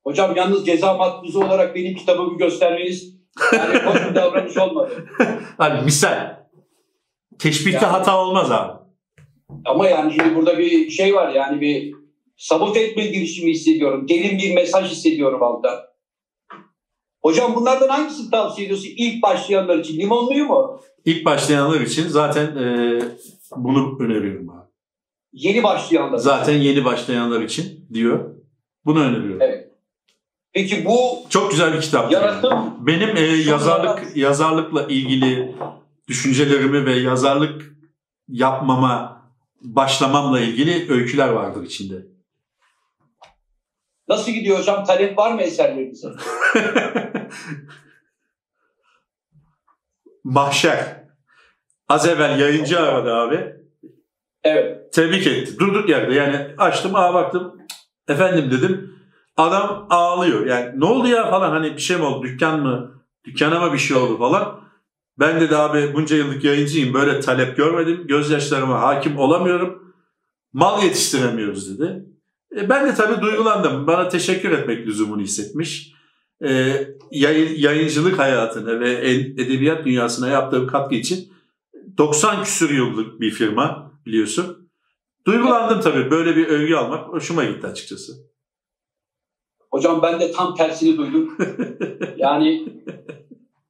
Speaker 1: Hocam yalnız ceza makbuzu olarak benim kitabımı göstermeniz yani hoş bir davranış olmadı. [LAUGHS]
Speaker 2: hani misal. Teşbihte yani, hata olmaz abi.
Speaker 1: Ama yani şimdi burada bir şey var yani bir sabot etme girişimi hissediyorum. Derin bir mesaj hissediyorum altta. Hocam bunlardan hangisini tavsiye ediyorsun ilk başlayanlar için? Limonluyu mu?
Speaker 2: İlk başlayanlar için zaten e, bunu öneriyorum abi.
Speaker 1: Yeni başlayanlar
Speaker 2: Zaten yeni başlayanlar için diyor. Bunu öneriyorum.
Speaker 1: Evet. Peki bu
Speaker 2: çok güzel bir kitap.
Speaker 1: Yaratım.
Speaker 2: Benim e, yazarlık yazarlıkla ilgili düşüncelerimi ve yazarlık yapmama başlamamla ilgili öyküler vardır içinde.
Speaker 1: Nasıl gidiyor hocam? Talep var mı eserlerinize? [LAUGHS]
Speaker 2: Mahşer. Az evvel yayıncı aradı abi.
Speaker 1: Evet.
Speaker 2: Tebrik etti. Durduk yerde yani açtım aa baktım Efendim dedim. Adam ağlıyor. Yani ne oldu ya falan hani bir şey mi oldu? Dükkan mı? Dükkana mı bir şey oldu falan. Ben de abi bunca yıllık yayıncıyım. Böyle talep görmedim. Gözyaşlarıma hakim olamıyorum. Mal yetiştiremiyoruz dedi. E ben de tabii duygulandım. Bana teşekkür etmek lüzumunu hissetmiş. E, yayın, yayıncılık hayatına ve edebiyat dünyasına yaptığım katkı için 90 küsur yıllık bir firma biliyorsun. Duygulandım tabii. Böyle bir övgü almak hoşuma gitti açıkçası.
Speaker 1: Hocam ben de tam tersini duydum. [LAUGHS] yani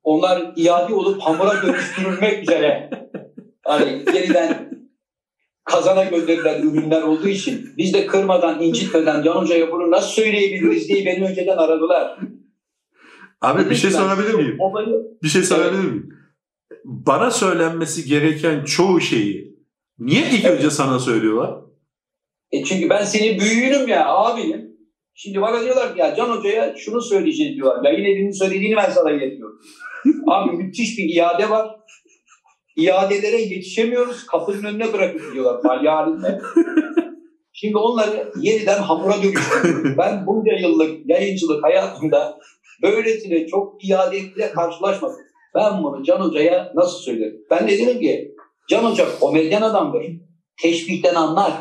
Speaker 1: onlar iade olup hamura dönüştürülmek üzere hani yeniden kazana gönderilen ürünler olduğu için biz de kırmadan, incitmeden Hoca'ya bunu nasıl söyleyebiliriz diye beni önceden aradılar.
Speaker 2: Abi bir şey sorabilir miyim? Bir şey sorabilir miyim? Bana söylenmesi gereken çoğu şeyi niye ilk önce sana söylüyorlar?
Speaker 1: E çünkü ben senin büyüğünüm ya abinim. Şimdi bana diyorlar ki ya Can Hoca'ya şunu söyleyeceğiz diyorlar. Yayın evinin söylediğini ben sana iletiyorum. Abi müthiş bir iade var. İadelere yetişemiyoruz. Kapının önüne bırakıp diyorlar halinde. Şimdi onları yeniden hamura dönüştürüyorum. ben bunca yıllık yayıncılık hayatımda böylesine çok iadeyle karşılaşmadım. Ben bunu Can Hoca'ya nasıl söylerim? Ben de dedim ki Can Hoca komedyen adamdır. Teşbihten anlar.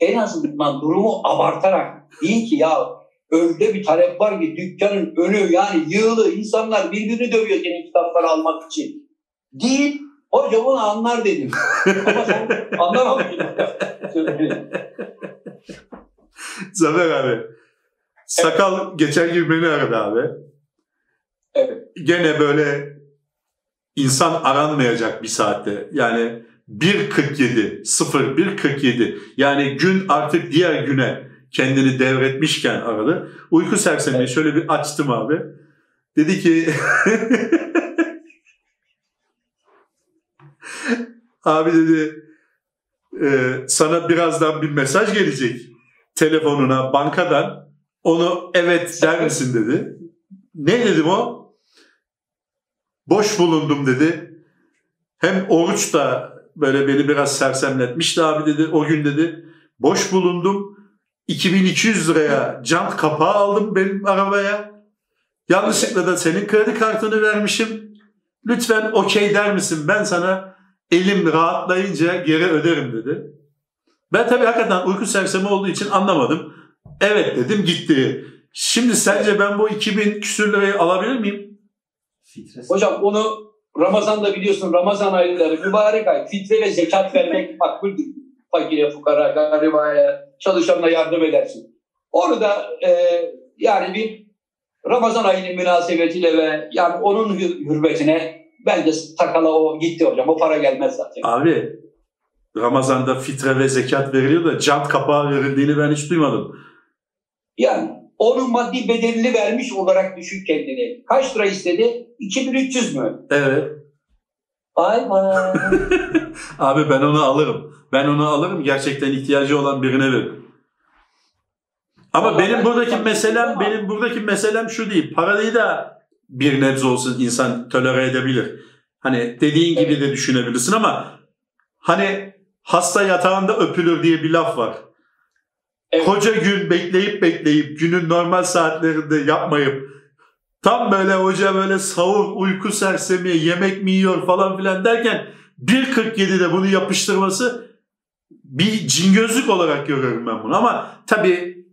Speaker 1: En azından durumu abartarak deyin ki ya öyle bir talep var ki dükkanın önü yani yığılı insanlar birbirini dövüyor senin kitapları almak için. Değil. Hocam onu anlar dedim. [LAUGHS] Ama sen anlamamışsın.
Speaker 2: Zafer abi. Sakal evet. geçen gün beni aradı abi.
Speaker 1: Evet.
Speaker 2: Gene böyle insan aranmayacak bir saatte. Yani 1.47, 01.47 yani gün artık diğer güne kendini devretmişken aradı. Uyku sersemini şöyle bir açtım abi. Dedi ki [LAUGHS] abi dedi e, sana birazdan bir mesaj gelecek telefonuna bankadan onu evet der misin dedi. Ne dedim o? Boş bulundum dedi. Hem oruç da böyle beni biraz sersemletmişti abi dedi. O gün dedi. Boş bulundum 2200 liraya jant kapağı aldım benim arabaya. Yanlışlıkla da senin kredi kartını vermişim. Lütfen okey der misin? Ben sana elim rahatlayınca geri öderim dedi. Ben tabii hakikaten uyku sersemi olduğu için anlamadım. Evet dedim gitti. Şimdi sence ben bu 2000 küsür lirayı alabilir miyim?
Speaker 1: Hocam onu Ramazan'da biliyorsun Ramazan ayları mübarek ay fitre ve zekat vermek makbuldür fakire, fukara, garibaya, çalışanına yardım edersin. Orada e, yani bir Ramazan ayının münasebetiyle ve yani onun hürmetine bence takala o gitti hocam. O para gelmez zaten.
Speaker 2: Abi Ramazan'da fitre ve zekat veriliyor da cant kapağı verildiğini ben hiç duymadım.
Speaker 1: Yani onun maddi bedelini vermiş olarak düşün kendini. Kaç lira istedi? 2300 mü?
Speaker 2: Evet.
Speaker 1: Ay. [LAUGHS]
Speaker 2: Abi ben onu alırım. Ben onu alırım gerçekten ihtiyacı olan birine veririm. Ama benim buradaki meselem ama. benim buradaki meselem şu değil. Parayı da bir nebze olsun insan tolere edebilir. Hani dediğin gibi de düşünebilirsin ama hani hasta yatağında öpülür diye bir laf var. Evet. Koca gün bekleyip bekleyip günün normal saatlerinde yapmayıp tam böyle hoca böyle savur uyku sersemi yemek mi yiyor falan filan derken 1.47'de bunu yapıştırması bir cingözlük olarak görüyorum ben bunu ama tabii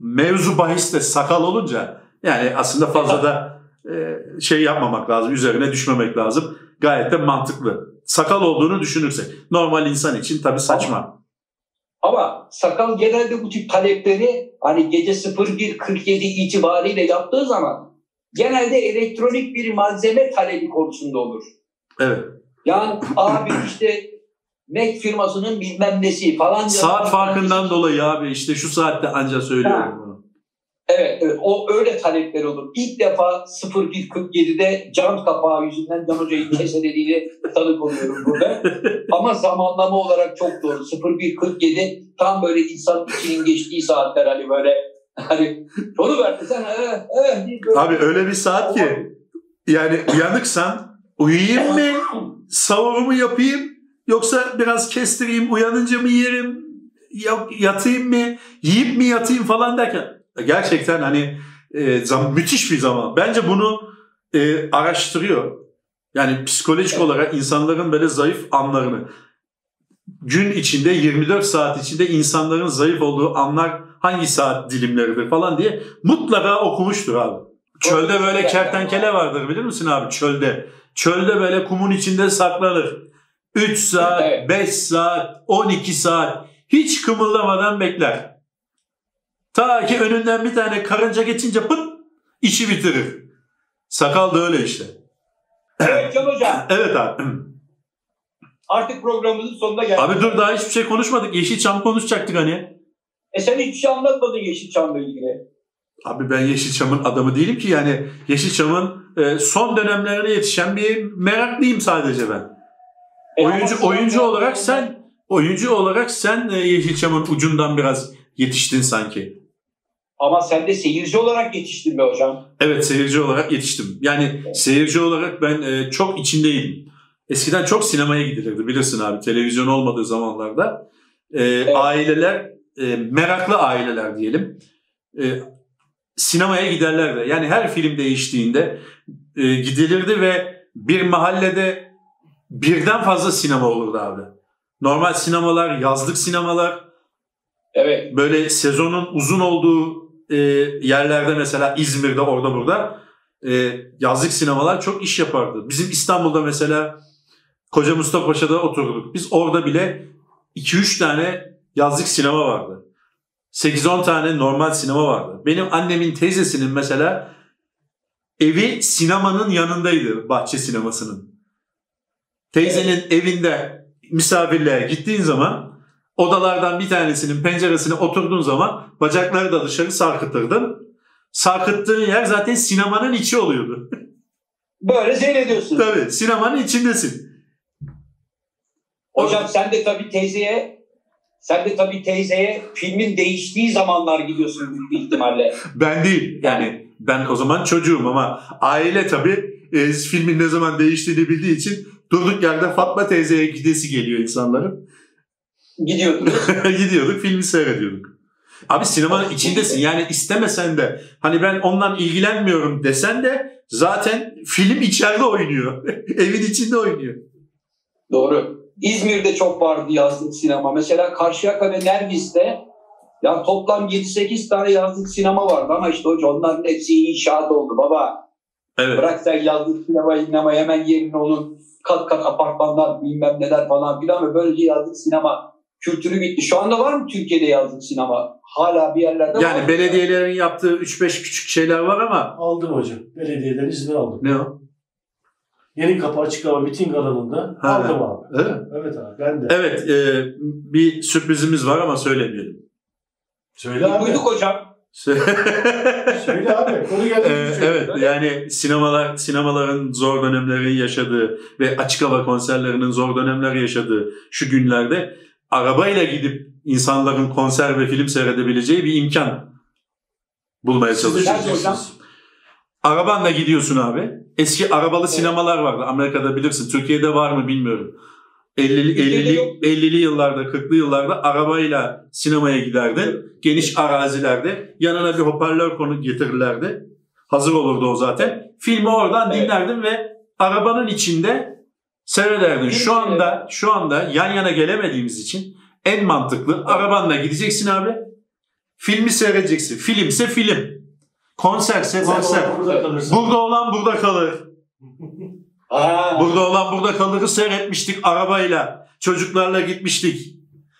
Speaker 2: mevzu bahis de sakal olunca yani aslında fazla da e, şey yapmamak lazım, üzerine düşmemek lazım. Gayet de mantıklı. Sakal olduğunu düşünürsek. Normal insan için tabii saçma.
Speaker 1: Ama, ama sakal genelde bu tip talepleri hani gece 01.47 itibariyle yaptığı zaman genelde elektronik bir malzeme talebi konusunda olur.
Speaker 2: Evet.
Speaker 1: Yani abi işte Mac firmasının bilmem nesi falan.
Speaker 2: Saat farkından nesi. dolayı abi işte şu saatte anca söylüyorum bunu.
Speaker 1: Evet, evet, o öyle talepler olur. İlk defa 01.47'de cam kapağı yüzünden Can Hoca'yı [LAUGHS] keselediğini tanık oluyorum burada. Ama zamanlama olarak çok doğru. 01.47 tam böyle insan içinin geçtiği saatler hani böyle hani onu verdi sen eh, eh,
Speaker 2: böyle. Abi öyle bir saat ki yani uyanıksan uyuyayım mı? [LAUGHS] Savurumu yapayım? Yoksa biraz kestireyim uyanınca mı yerim? ya- yatayım mı, yiyip mi yatayım falan derken gerçekten hani e, zam, müthiş bir zaman. Bence bunu e, araştırıyor. Yani psikolojik olarak insanların böyle zayıf anlarını gün içinde 24 saat içinde insanların zayıf olduğu anlar hangi saat dilimleridir falan diye mutlaka okumuştur abi. Çölde böyle kertenkele vardır bilir misin abi çölde. Çölde böyle kumun içinde saklanır. 3 saat,
Speaker 1: Evet.
Speaker 2: 5 saat, 12 saat hiç kımıldamadan bekler. Ta ki önünden bir tane karınca geçince pıt işi bitirir. Sakal da öyle işte.
Speaker 1: Evet Can Hocam [CLEARS THROAT]
Speaker 2: Evet abi. [CLEARS THROAT]
Speaker 1: artık programımızın sonuna geldik.
Speaker 2: Abi dur daha hiçbir şey konuşmadık. Yeşilçam konuşacaktık hani.
Speaker 1: E sen hiçbir şey anlatmadın Yeşilçam'la ilgili.
Speaker 2: Abi ben Yeşilçam'ın adamı değilim ki yani Yeşilçam'ın e, son dönemlerine yetişen bir meraklıyım sadece ben. Oyuncu oyuncu olarak sen oyuncu olarak sen e, Yeşilçam'ın ucundan biraz yetiştin sanki.
Speaker 1: Ama sen de seyirci olarak yetiştin be hocam.
Speaker 2: Evet seyirci olarak yetiştim. Yani seyirci olarak ben e, çok içindeydim. Eskiden çok sinemaya gidilirdi bilirsin abi televizyon olmadığı zamanlarda. E, Aileler e, meraklı aileler diyelim. E, sinemaya giderlerdi. Yani her film değiştiğinde e, gidilirdi ve bir mahallede birden fazla sinema olurdu abi. Normal sinemalar, yazlık sinemalar,
Speaker 1: Evet.
Speaker 2: böyle sezonun uzun olduğu e, yerlerde mesela İzmir'de orada burada e, yazlık sinemalar çok iş yapardı. Bizim İstanbul'da mesela Koca Mustafa Paşa'da oturduk. Biz orada bile 2-3 tane yazlık sinema vardı. 8-10 tane normal sinema vardı. Benim annemin teyzesinin mesela evi sinemanın yanındaydı. Bahçe sinemasının. Teyzenin evinde misafirliğe gittiğin zaman odalardan bir tanesinin penceresine oturduğun zaman bacakları da dışarı sarkıtırdın. Sarkıttığın yer zaten sinemanın içi oluyordu. [LAUGHS]
Speaker 1: Böyle seyrediyorsun.
Speaker 2: Tabii sinemanın içindesin.
Speaker 1: Hocam sen de tabii teyzeye sen de tabii teyzeye filmin değiştiği zamanlar gidiyorsun büyük ihtimalle. [LAUGHS]
Speaker 2: Ben değil. Yani ben o zaman çocuğum ama aile tabii e, filmin ne zaman değiştiğini bildiği için durduk yerde Fatma teyzeye gidesi geliyor insanların.
Speaker 1: Gidiyordunuz. [LAUGHS]
Speaker 2: Gidiyorduk filmi seyrediyorduk. Abi sinemanın içindesin yani istemesen de hani ben ondan ilgilenmiyorum desen de zaten film içeride oynuyor. [LAUGHS] Evin içinde oynuyor.
Speaker 1: Doğru. İzmir'de çok vardı yazlık sinema. Mesela Karşıyaka ve Nergis'te ya toplam 7-8 tane yazlık sinema vardı ama işte hocam onların hepsi inşaat oldu baba.
Speaker 2: Evet.
Speaker 1: Bırak sen yazlık sinema inleme hemen yerine onun kat kat apartmanlar bilmem neler falan filan ve böylece yazlık sinema kültürü bitti. Şu anda var mı Türkiye'de yazlık sinema? Hala bir yerlerde var.
Speaker 2: Yani belediyelerin yaptığı 3-5 küçük şeyler var ama
Speaker 3: Aldım hocam. Belediyeden izin aldım.
Speaker 2: ne o?
Speaker 3: Yeni kapı açık hava miting alanında
Speaker 2: Ha.
Speaker 3: aldım abi.
Speaker 2: Evet.
Speaker 3: Evet abi ben de.
Speaker 2: Evet, e, bir sürprizimiz var ama söylemeyelim.
Speaker 3: Söyle abi.
Speaker 1: Duyduk hocam.
Speaker 3: Söyle abi. Konu geldi.
Speaker 2: Ee, evet yani sinemalar sinemaların zor dönemleri yaşadığı ve açık hava konserlerinin zor dönemler yaşadığı şu günlerde arabayla gidip insanların konser ve film seyredebileceği bir imkan bulmaya çalışıyoruz. Arabanla gidiyorsun abi. Eski arabalı sinemalar vardı. Amerika'da bilirsin. Türkiye'de var mı bilmiyorum. 50'li,
Speaker 1: Türkiye'de
Speaker 2: 50'li,
Speaker 1: yok.
Speaker 2: 50'li yıllarda, 40'lı yıllarda arabayla sinemaya giderdin. Geniş arazilerde. Yanına bir hoparlör konu getirirlerdi. Hazır olurdu o zaten. Filmi oradan
Speaker 1: Evet.
Speaker 2: dinlerdin ve arabanın içinde seyrederdin. Şu anda şu anda yan yana gelemediğimiz için en mantıklı arabanla gideceksin abi. Filmi seyredeceksin. Filmse film. Konserse konser.
Speaker 3: Burada.
Speaker 2: Burada olan burada kalır. Burada olan burada kalırı seyretmiştik arabayla. Çocuklarla gitmiştik.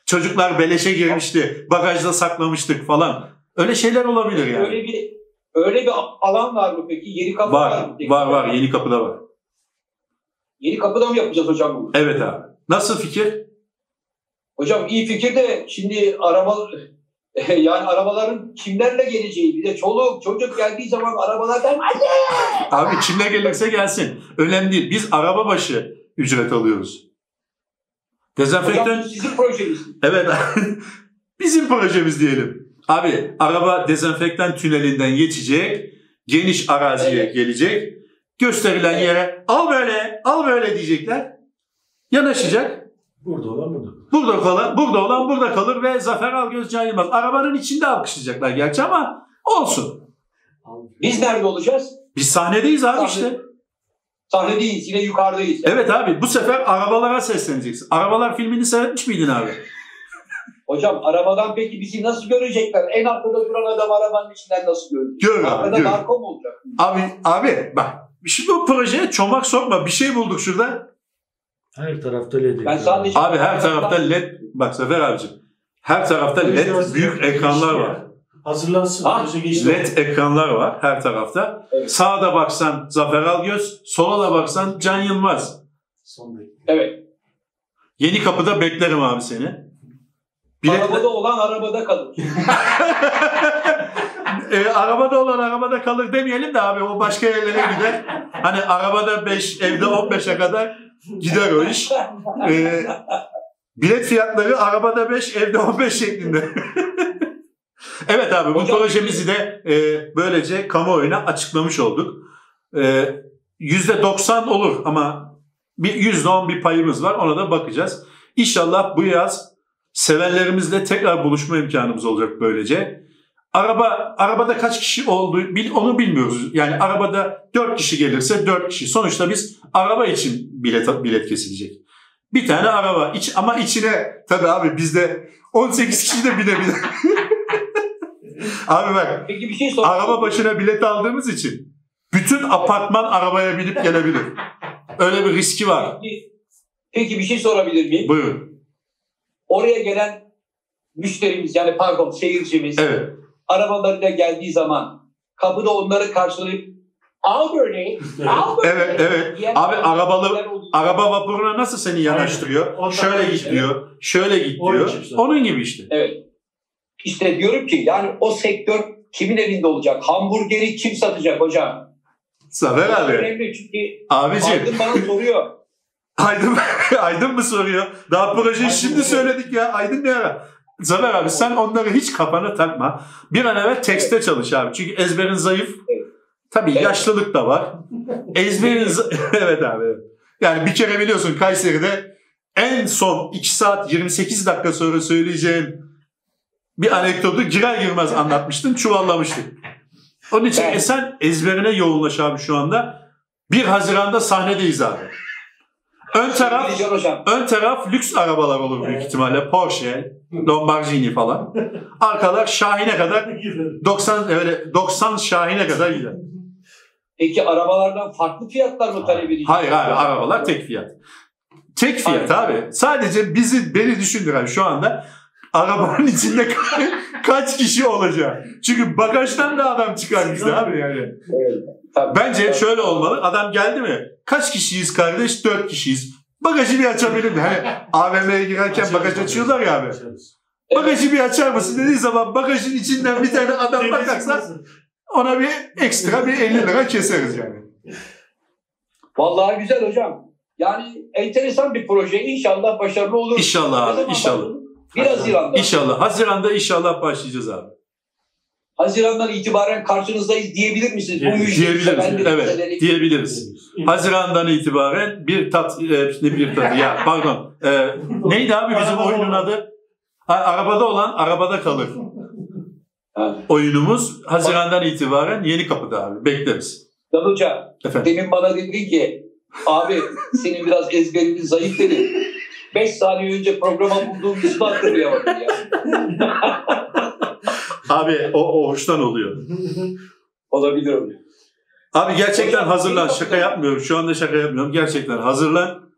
Speaker 2: Çocuklar beleşe girmişti. Bagajda saklamıştık falan. Öyle şeyler olabilir yani.
Speaker 1: Öyle bir öyle bir alan var mı peki? Yeni kapı
Speaker 2: Var.
Speaker 1: mı?
Speaker 2: Var var. Yeni kapıda var.
Speaker 1: Yeni kapıda mı yapacağız hocam bunu?
Speaker 2: Evet abi. Nasıl fikir?
Speaker 1: Hocam iyi fikir de şimdi araba [LAUGHS] yani arabaların kimlerle geleceği bir de çoluk çocuk geldiği zaman arabalardan anne
Speaker 2: Abi kimle gelirse gelsin. Önemli değil. Biz araba başı ücret alıyoruz. Dezenfektan
Speaker 1: hocam sizin projeniz.
Speaker 2: Evet. [LAUGHS] Bizim projemiz diyelim. Abi araba dezenfektan tünelinden geçecek. Geniş araziye
Speaker 1: Evet.
Speaker 2: gelecek. Gösterilen
Speaker 1: Evet.
Speaker 2: yere al böyle al böyle diyecekler. Yanaşacak.
Speaker 3: Burada olan burada.
Speaker 2: Burada kalan, burada olan burada kalır ve Zafer Algöz Can Yılmaz. Arabanın içinde alkışlayacaklar gerçi ama olsun.
Speaker 1: Biz nerede olacağız?
Speaker 2: Biz sahnedeyiz abi
Speaker 1: Sahne-
Speaker 2: işte.
Speaker 1: Sahnedeyiz. Yine yukarıdayız.
Speaker 2: Evet abi bu sefer arabalara sesleneceksin. Arabalar filmini seyretmiş miydin abi?
Speaker 1: Hocam arabadan peki bizi nasıl görecekler? En arkada duran adam arabanın içinden nasıl görecek?
Speaker 2: Gör abi
Speaker 1: Arkada
Speaker 2: gör.
Speaker 1: narko mu olacak?
Speaker 2: Abi, abi bak şimdi bu projeye çomak sokma. Bir şey bulduk şurada.
Speaker 3: Her tarafta LED.
Speaker 1: Ben sadece...
Speaker 2: Abi her tarafta led. Bak Zafer abicim. Her tarafta led büyük ekranlar var.
Speaker 3: Hazırlansın.
Speaker 1: Ha,
Speaker 3: geçti.
Speaker 2: LED ekranlar var her tarafta.
Speaker 1: Evet.
Speaker 2: Sağda baksan Zafer Algöz, sola da baksan Can Yılmaz.
Speaker 3: Son dakika.
Speaker 1: Evet.
Speaker 2: Yeni kapıda beklerim abi seni. Bilet,
Speaker 1: Arabada olan arabada kalır. [LAUGHS]
Speaker 2: e, arabada olan arabada kalır demeyelim de abi o başka yerlere gider. Hani arabada 5, evde 15'e kadar gider o iş. E, bilet fiyatları arabada 5, evde 15 şeklinde. [LAUGHS] evet abi bu
Speaker 1: Hocam-
Speaker 2: projemizi de e, böylece kamuoyuna açıklamış olduk. E, %90 olur ama bir %10 bir payımız var ona da bakacağız. İnşallah bu yaz sevenlerimizle tekrar buluşma imkanımız olacak böylece. Araba arabada kaç kişi olduğu bil- onu bilmiyoruz. Yani arabada 4 kişi gelirse 4 kişi. Sonuçta biz araba için bilet bilet kesilecek. Bir tane araba iç ama içine tabii abi bizde 18 kişi de binebilir. [LAUGHS] abi bak
Speaker 1: Peki bir şey sorayım.
Speaker 2: araba başına bilet aldığımız için bütün apartman arabaya binip gelebilir. Öyle bir riski var.
Speaker 1: Peki, peki bir şey sorabilir miyim?
Speaker 2: Buyurun.
Speaker 1: Oraya gelen müşterimiz yani pardon seyircimiz
Speaker 2: Evet.
Speaker 1: Arabalarıyla geldiği zaman kapıda onları karşılayıp al böyle, al böyle.
Speaker 2: Evet, evet. Abi arabalı araba vapuruna nasıl seni yanaştırıyor?
Speaker 3: Aynen.
Speaker 2: Şöyle git
Speaker 3: şey.
Speaker 2: diyor. Şöyle git diyor. Onun gibi işte.
Speaker 1: Evet. İşte diyorum ki yani o sektör kimin elinde olacak? Hamburgeri kim satacak hocam?
Speaker 2: Zafer abi.
Speaker 1: Önemli çünkü
Speaker 2: Abicim.
Speaker 1: Aydın bana soruyor. [LAUGHS]
Speaker 2: Aydın, Aydın mı soruyor? Daha projeyi
Speaker 3: Aydın
Speaker 2: şimdi söyledik ya. Aydın ne ara? Zafer abi sen onları hiç kafana takma. Bir an evvel tekste çalış abi. Çünkü ezberin zayıf.
Speaker 1: Evet.
Speaker 2: Tabii
Speaker 1: Evet.
Speaker 2: yaşlılık da var. Ezberin [LAUGHS] evet abi. evet. Yani bir kere biliyorsun Kayseri'de en son 2 saat 28 dakika sonra söyleyeceğin bir anekdotu girer girmez anlatmıştın, çuvallamıştık. Onun için
Speaker 1: Evet.
Speaker 2: e sen ezberine yoğunlaş abi şu anda. 1 Haziran'da sahnedeyiz abi. Ön taraf
Speaker 1: Gideceğim hocam.
Speaker 2: Ön taraf lüks arabalar olur büyük ihtimalle. Porsche, Lamborghini falan. Arkalar Şahin'e kadar [LAUGHS] 90 öyle 90 Şahin'e kadar gider.
Speaker 1: Peki arabalardan farklı fiyatlar mı talep edeceğiz?
Speaker 2: Hayır abi arabalar tek fiyat. Tek fiyat
Speaker 1: Aynen.
Speaker 2: abi. Sadece bizi beni düşündüren şu anda arabanın içinde ka- [LAUGHS] kaç kişi olacak. Çünkü bagajdan da adam çıkar abi yani.
Speaker 1: Evet. Tabii.
Speaker 2: Bence
Speaker 1: Tabii.
Speaker 2: şöyle olmalı. Adam geldi mi? Kaç kişiyiz kardeş? Dört kişiyiz. Bagajı bir açabilir mi? Hani AVM'ye girerken bagaj açıyorlar ya abi. Bagajı bir açar mısın dediği zaman bagajın içinden bir tane adam bakarsa ona bir ekstra bir 50 lira keseriz yani.
Speaker 1: Vallahi güzel hocam. Yani enteresan bir proje. İnşallah başarılı olur.
Speaker 2: İnşallah abi inşallah.
Speaker 1: başladı? 1 Haziran'da.
Speaker 2: İnşallah. Haziran'da inşallah başlayacağız abi.
Speaker 1: Haziran'dan itibaren karşınızdayız diyebilir misiniz? Bu
Speaker 3: Diyebiliriz.
Speaker 1: müjdeyi
Speaker 2: Diyebiliriz.
Speaker 1: sevenlerin
Speaker 2: Evet diyebiliriz. Haziran'dan itibaren bir tat, e, ne bir tadı ya pardon. E, neydi abi bizim
Speaker 3: Arabada
Speaker 2: oyunun
Speaker 3: olan.
Speaker 2: adı? Ha, arabada olan arabada kalır.
Speaker 1: Ha.
Speaker 2: Oyunumuz Haziran'dan itibaren yeni kapıda abi. Bekleriz. Efendim.
Speaker 1: demin bana dedin ki abi senin biraz ezberin zayıf dedin. 5 saniye önce programa bulduğum ismi hatırlayamadım ya. [LAUGHS]
Speaker 2: Abi o, o hoştan oluyor. [LAUGHS]
Speaker 1: Olabilir öyle.
Speaker 2: Abi gerçekten hazırlan. Şaka yapmıyorum. Şu anda şaka yapmıyorum. Gerçekten hazırlan.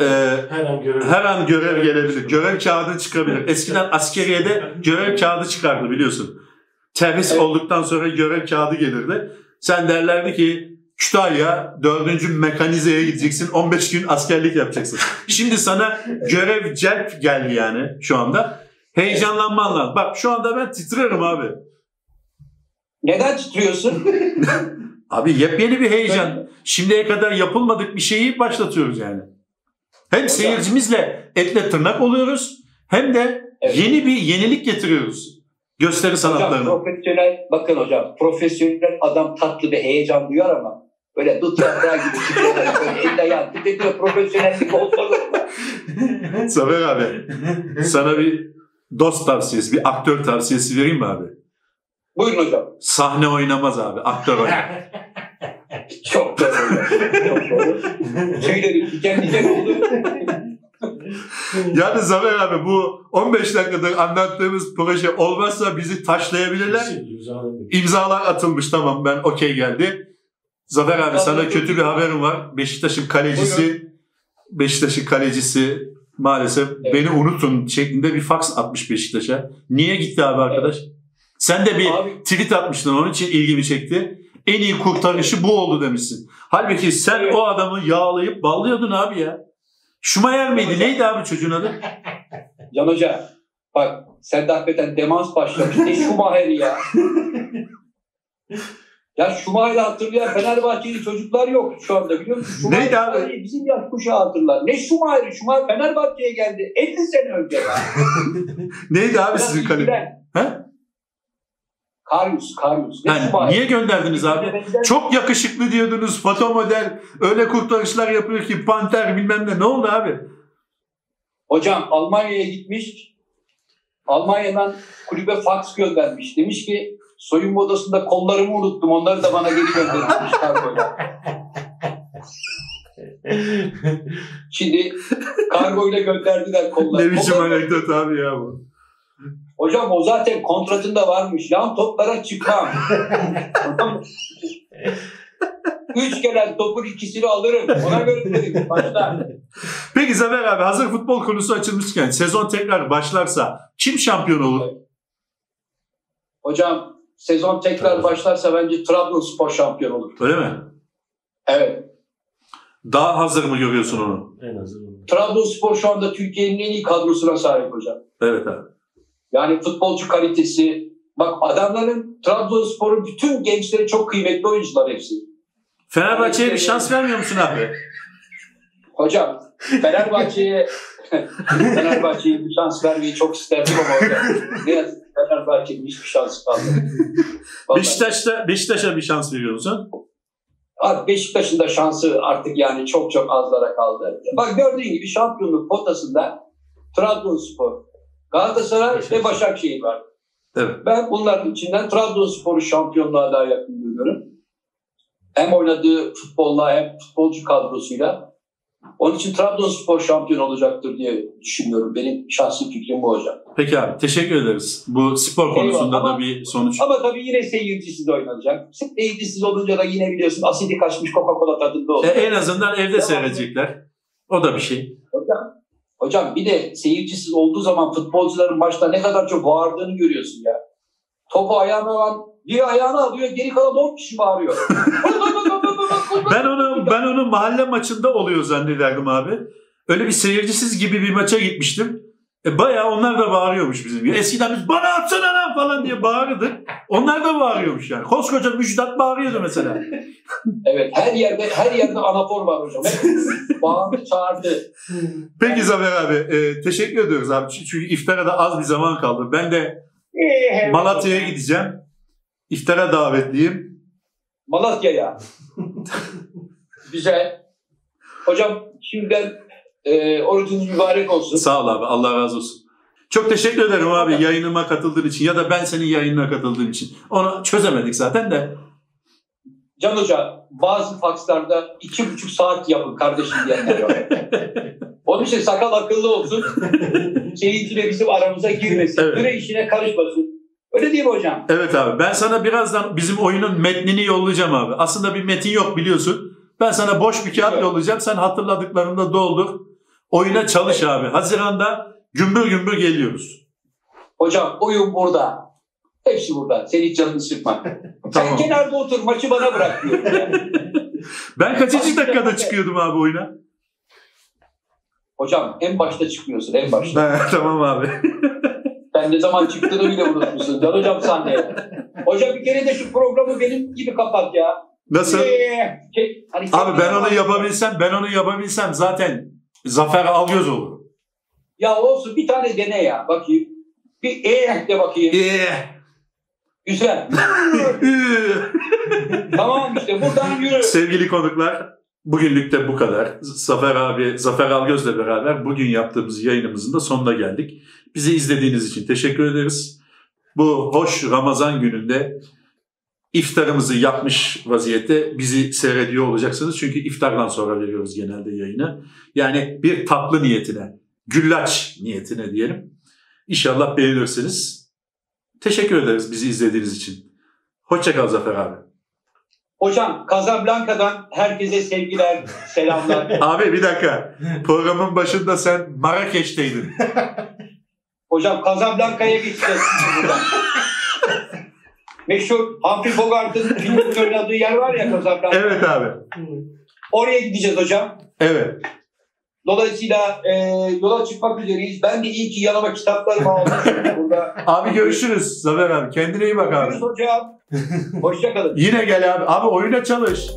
Speaker 2: Ee,
Speaker 3: Her an görev.
Speaker 2: her an görev gelebilir. Görev kağıdı çıkabilir. Eskiden [LAUGHS] askeriyede görev kağıdı çıkardı biliyorsun. Terhis
Speaker 1: Evet.
Speaker 2: olduktan sonra görev kağıdı gelirdi. Sen derlerdi ki Kütahya 4. mekanizeye gideceksin. 15 gün askerlik yapacaksın. Şimdi sana görev celp geldi yani şu anda. Heyecanlanman lazım. Bak şu anda ben titrerim abi.
Speaker 1: Neden titriyorsun? [LAUGHS]
Speaker 2: Abi yepyeni bir heyecan. Şimdiye kadar yapılmadık bir şeyi başlatıyoruz yani. Hem seyircimizle etle tırnak oluyoruz hem de
Speaker 1: Evet.
Speaker 2: yeni bir yenilik getiriyoruz gösteri
Speaker 1: Hocam
Speaker 2: sanatlarına.
Speaker 1: profesyonel, bakın hocam profesyonel adam tatlı bir heyecan duyar ama böyle dut yaprağı gibi titriyor. böyle elinde ayağın titriyor. Profesyonellik olsa da
Speaker 2: Zafer abi sana bir dost tavsiyesi, bir aktör tavsiyesi vereyim mi abi?
Speaker 1: Buyurun hocam.
Speaker 2: Sahne oynamaz abi, aktör oynar.
Speaker 1: Çok doğru. Çok doğru. Tüylerim diken diken oldu.
Speaker 2: Yani Zafer abi bu 15 dakikadır anlattığımız proje olmazsa bizi taşlayabilirler. İmzalar atılmış tamam ben okey geldi. Zafer abi sana kötü bir haberim var. Beşiktaş'ın kalecisi Beşiktaş'ın kalecisi maalesef
Speaker 1: Evet.
Speaker 2: beni unutun şeklinde bir fax atmış Beşiktaş'a. Niye gitti abi arkadaş? Sen de bir
Speaker 1: Abi
Speaker 2: tweet atmıştın onun için ilgimi çekti. En iyi kurtarışı bu oldu demişsin. Halbuki sen
Speaker 1: Evet.
Speaker 2: o adamı yağlayıp ballıyordun abi ya. Schumacher miydi? Neydi abi çocuğun adı? [LAUGHS]
Speaker 1: Can Hoca bak sen de hakikaten demans başlamış. Ne Schumacher'i ya. [LAUGHS] Ya Schumacher'i hatırlayan Fenerbahçeli çocuklar yok şu anda biliyor musun? Schumacher
Speaker 2: Neydi abi?
Speaker 1: Bizim yaş kuşağı hatırlar. Ne Schumacher'i? Schumacher Fenerbahçe'ye geldi 50 sene önce. [LAUGHS]
Speaker 2: Neydi abi
Speaker 1: Biraz
Speaker 2: sizin
Speaker 1: ilgilen.
Speaker 2: He?
Speaker 1: Karius, Karius. Ne
Speaker 2: Yani
Speaker 1: Schumacher?
Speaker 2: niye gönderdiniz abi?
Speaker 1: Benzer-
Speaker 2: Çok yakışıklı diyordunuz foto model öyle kurtarışlar yapıyor ki panter bilmem ne ne oldu abi?
Speaker 1: Hocam Almanya'ya gitmiş. Almanya'dan kulübe fax göndermiş. Demiş ki soyunma odasında kollarımı unuttum. Onları da bana geri göndermiş kargoyla. [LAUGHS] Şimdi kargoyla gönderdiler kolları.
Speaker 2: Ne biçim anekdot abi ya bu.
Speaker 1: Hocam o zaten kontratında varmış. Yan toplara çıkmam. [LAUGHS] Üç gelen topun ikisini alırım. Ona göre dedim başta.
Speaker 2: Peki Zafer abi hazır futbol konusu açılmışken sezon tekrar başlarsa kim şampiyon olur?
Speaker 1: Hocam sezon tekrar başlarsa bence Trabzonspor şampiyon olur.
Speaker 2: Öyle mi?
Speaker 1: Evet.
Speaker 2: Daha hazır mı görüyorsun onu?
Speaker 3: en azından.
Speaker 1: Trabzonspor şu anda Türkiye'nin en iyi kadrosuna sahip hocam.
Speaker 2: Evet abi.
Speaker 1: Yani futbolcu kalitesi. Bak adamların Trabzonspor'un bütün gençleri çok kıymetli oyuncular hepsi.
Speaker 2: Fenerbahçe'ye bir şans vermiyor musun abi?
Speaker 1: Hocam Fenerbahçe'ye [LAUGHS] Fenerbahçe'ye bir şans vermeyi çok isterdim ama hocam. Ne yazık Fenerbahçe'nin hiçbir şansı kalmadı. [LAUGHS]
Speaker 2: Beşiktaş'ta Beşiktaş'a bir şans veriyor musun?
Speaker 1: Abi Beşiktaş'ın da şansı artık yani çok çok azlara kaldı. Bak gördüğün gibi şampiyonluk potasında Trabzonspor, Galatasaray ve Başakşehir var.
Speaker 2: Evet.
Speaker 1: Ben bunların içinden Trabzonspor'u şampiyonluğa daha yakın görüyorum. Hem oynadığı futbolla hem futbolcu kadrosuyla. Onun için Trabzonspor şampiyon olacaktır diye düşünüyorum. Benim şahsi fikrim bu hocam.
Speaker 2: Peki abi teşekkür ederiz. Bu spor konusunda
Speaker 1: Eyvallah.
Speaker 2: da
Speaker 1: Ama-
Speaker 2: bir sonuç.
Speaker 1: Ama tabii yine seyircisiz oynanacak. Seyircisiz olunca da yine biliyorsun asidi kaçmış Coca-Cola tadında
Speaker 2: E,
Speaker 1: oluyor.
Speaker 2: en azından evde
Speaker 1: Devam.
Speaker 2: seyredecekler. O da bir şey.
Speaker 1: Hocam, hocam bir de seyircisiz olduğu zaman futbolcuların maçta ne kadar çok bağırdığını görüyorsun ya. Topu ayağına alan bir ayağına alıyor geri kalan 10 kişi bağırıyor. [LAUGHS]
Speaker 2: Ben onu ben onu mahalle maçında oluyor zannederdim abi. Öyle bir seyircisiz gibi bir maça gitmiştim. E bayağı onlar da bağırıyormuş bizim gibi. Eskiden biz bana atsana lan falan diye bağırırdık. Onlar da bağırıyormuş yani. Koskoca Müjdat bağırıyordu mesela. [LAUGHS]
Speaker 1: evet her yerde her yerde anafor var hocam. Bağırdı çağırdı.
Speaker 2: Peki Zafer abi e, teşekkür ediyoruz abi. Çünkü iftara da az bir zaman kaldı. Ben de Malatya'ya gideceğim. İftara davetliyim.
Speaker 1: Malatya'ya. [LAUGHS] Güzel. Hocam şimdiden e, orucunuz mübarek olsun.
Speaker 2: Sağ ol abi. Allah razı olsun. Çok teşekkür ederim abi yayınıma katıldığın için ya da ben senin yayınına katıldığım için. Onu çözemedik zaten de.
Speaker 1: Can Hoca bazı fakslarda iki buçuk saat yapın kardeşim diyenler var. [LAUGHS] Onun için sakal akıllı olsun. Seyirciyle bizim aramıza girmesin.
Speaker 2: Evet.
Speaker 1: Süre işine karışmasın. Öyle değil mi hocam?
Speaker 2: Evet abi ben sana birazdan bizim oyunun metnini yollayacağım abi. Aslında bir metin yok biliyorsun. Ben sana boş bir kağıt
Speaker 1: Evet.
Speaker 2: yollayacağım. Sen hatırladıklarını da doldur. Oyuna çalış abi. Haziranda gümbür gümbür geliyoruz.
Speaker 1: Hocam oyun burada. Hepsi burada. Sen hiç canını sıkma. [LAUGHS]
Speaker 2: Tamam.
Speaker 1: Sen kenarda otur maçı bana bırak diyor. [LAUGHS]
Speaker 2: Ben kaçıncı dakikada çıkıyordum abi oyuna?
Speaker 1: Hocam en başta çıkmıyorsun en başta. [LAUGHS]
Speaker 2: Tamam abi.
Speaker 1: Sen ne zaman çıktığını bile unutmuşsun. Can hocam sahneye. Hocam bir kere de şu programı benim gibi kapat ya.
Speaker 2: Nasıl?
Speaker 1: Ee, şey, hani
Speaker 2: Abi ben onu yapabilsem, ben onu yapabilsem zaten Zafer Algöz olur.
Speaker 1: Ya olsun bir tane dene ya bakayım. Bir e de bakayım.
Speaker 2: Eee.
Speaker 1: Güzel. [LAUGHS] tamam işte buradan yürü.
Speaker 2: Sevgili konuklar, Bugünlük de bu kadar. Zafer abi, Zafer Algöz'le beraber bugün yaptığımız yayınımızın da sonuna geldik. Bizi izlediğiniz için teşekkür ederiz. Bu hoş Ramazan gününde iftarımızı yapmış vaziyette bizi seyrediyor olacaksınız. Çünkü iftardan sonra veriyoruz genelde yayını. Yani bir tatlı niyetine, güllaç niyetine diyelim. İnşallah beğenirsiniz. Teşekkür ederiz bizi izlediğiniz için. Hoşçakal Zafer abi.
Speaker 1: Hocam Casablanca'dan herkese sevgiler, selamlar. [LAUGHS]
Speaker 2: Abi bir dakika. Programın başında sen Marrakeş'teydin. [LAUGHS]
Speaker 1: Hocam Casablanca'ya geçeceğiz şimdi buradan. Meşhur Humphrey Bogart'ın filmin oynadığı yer var ya Casablanca.
Speaker 2: Evet abi.
Speaker 1: Oraya gideceğiz hocam.
Speaker 2: Evet.
Speaker 1: Dolayısıyla e, yola çıkmak üzereyiz. Ben de iyi ki yanıma kitaplarımı aldım. [LAUGHS] Burada.
Speaker 2: Abi görüşürüz Zafer abi. Kendine iyi bak abi.
Speaker 1: Görüşürüz hocam. Hoşçakalın.
Speaker 2: Yine gel abi. Abi oyuna çalış.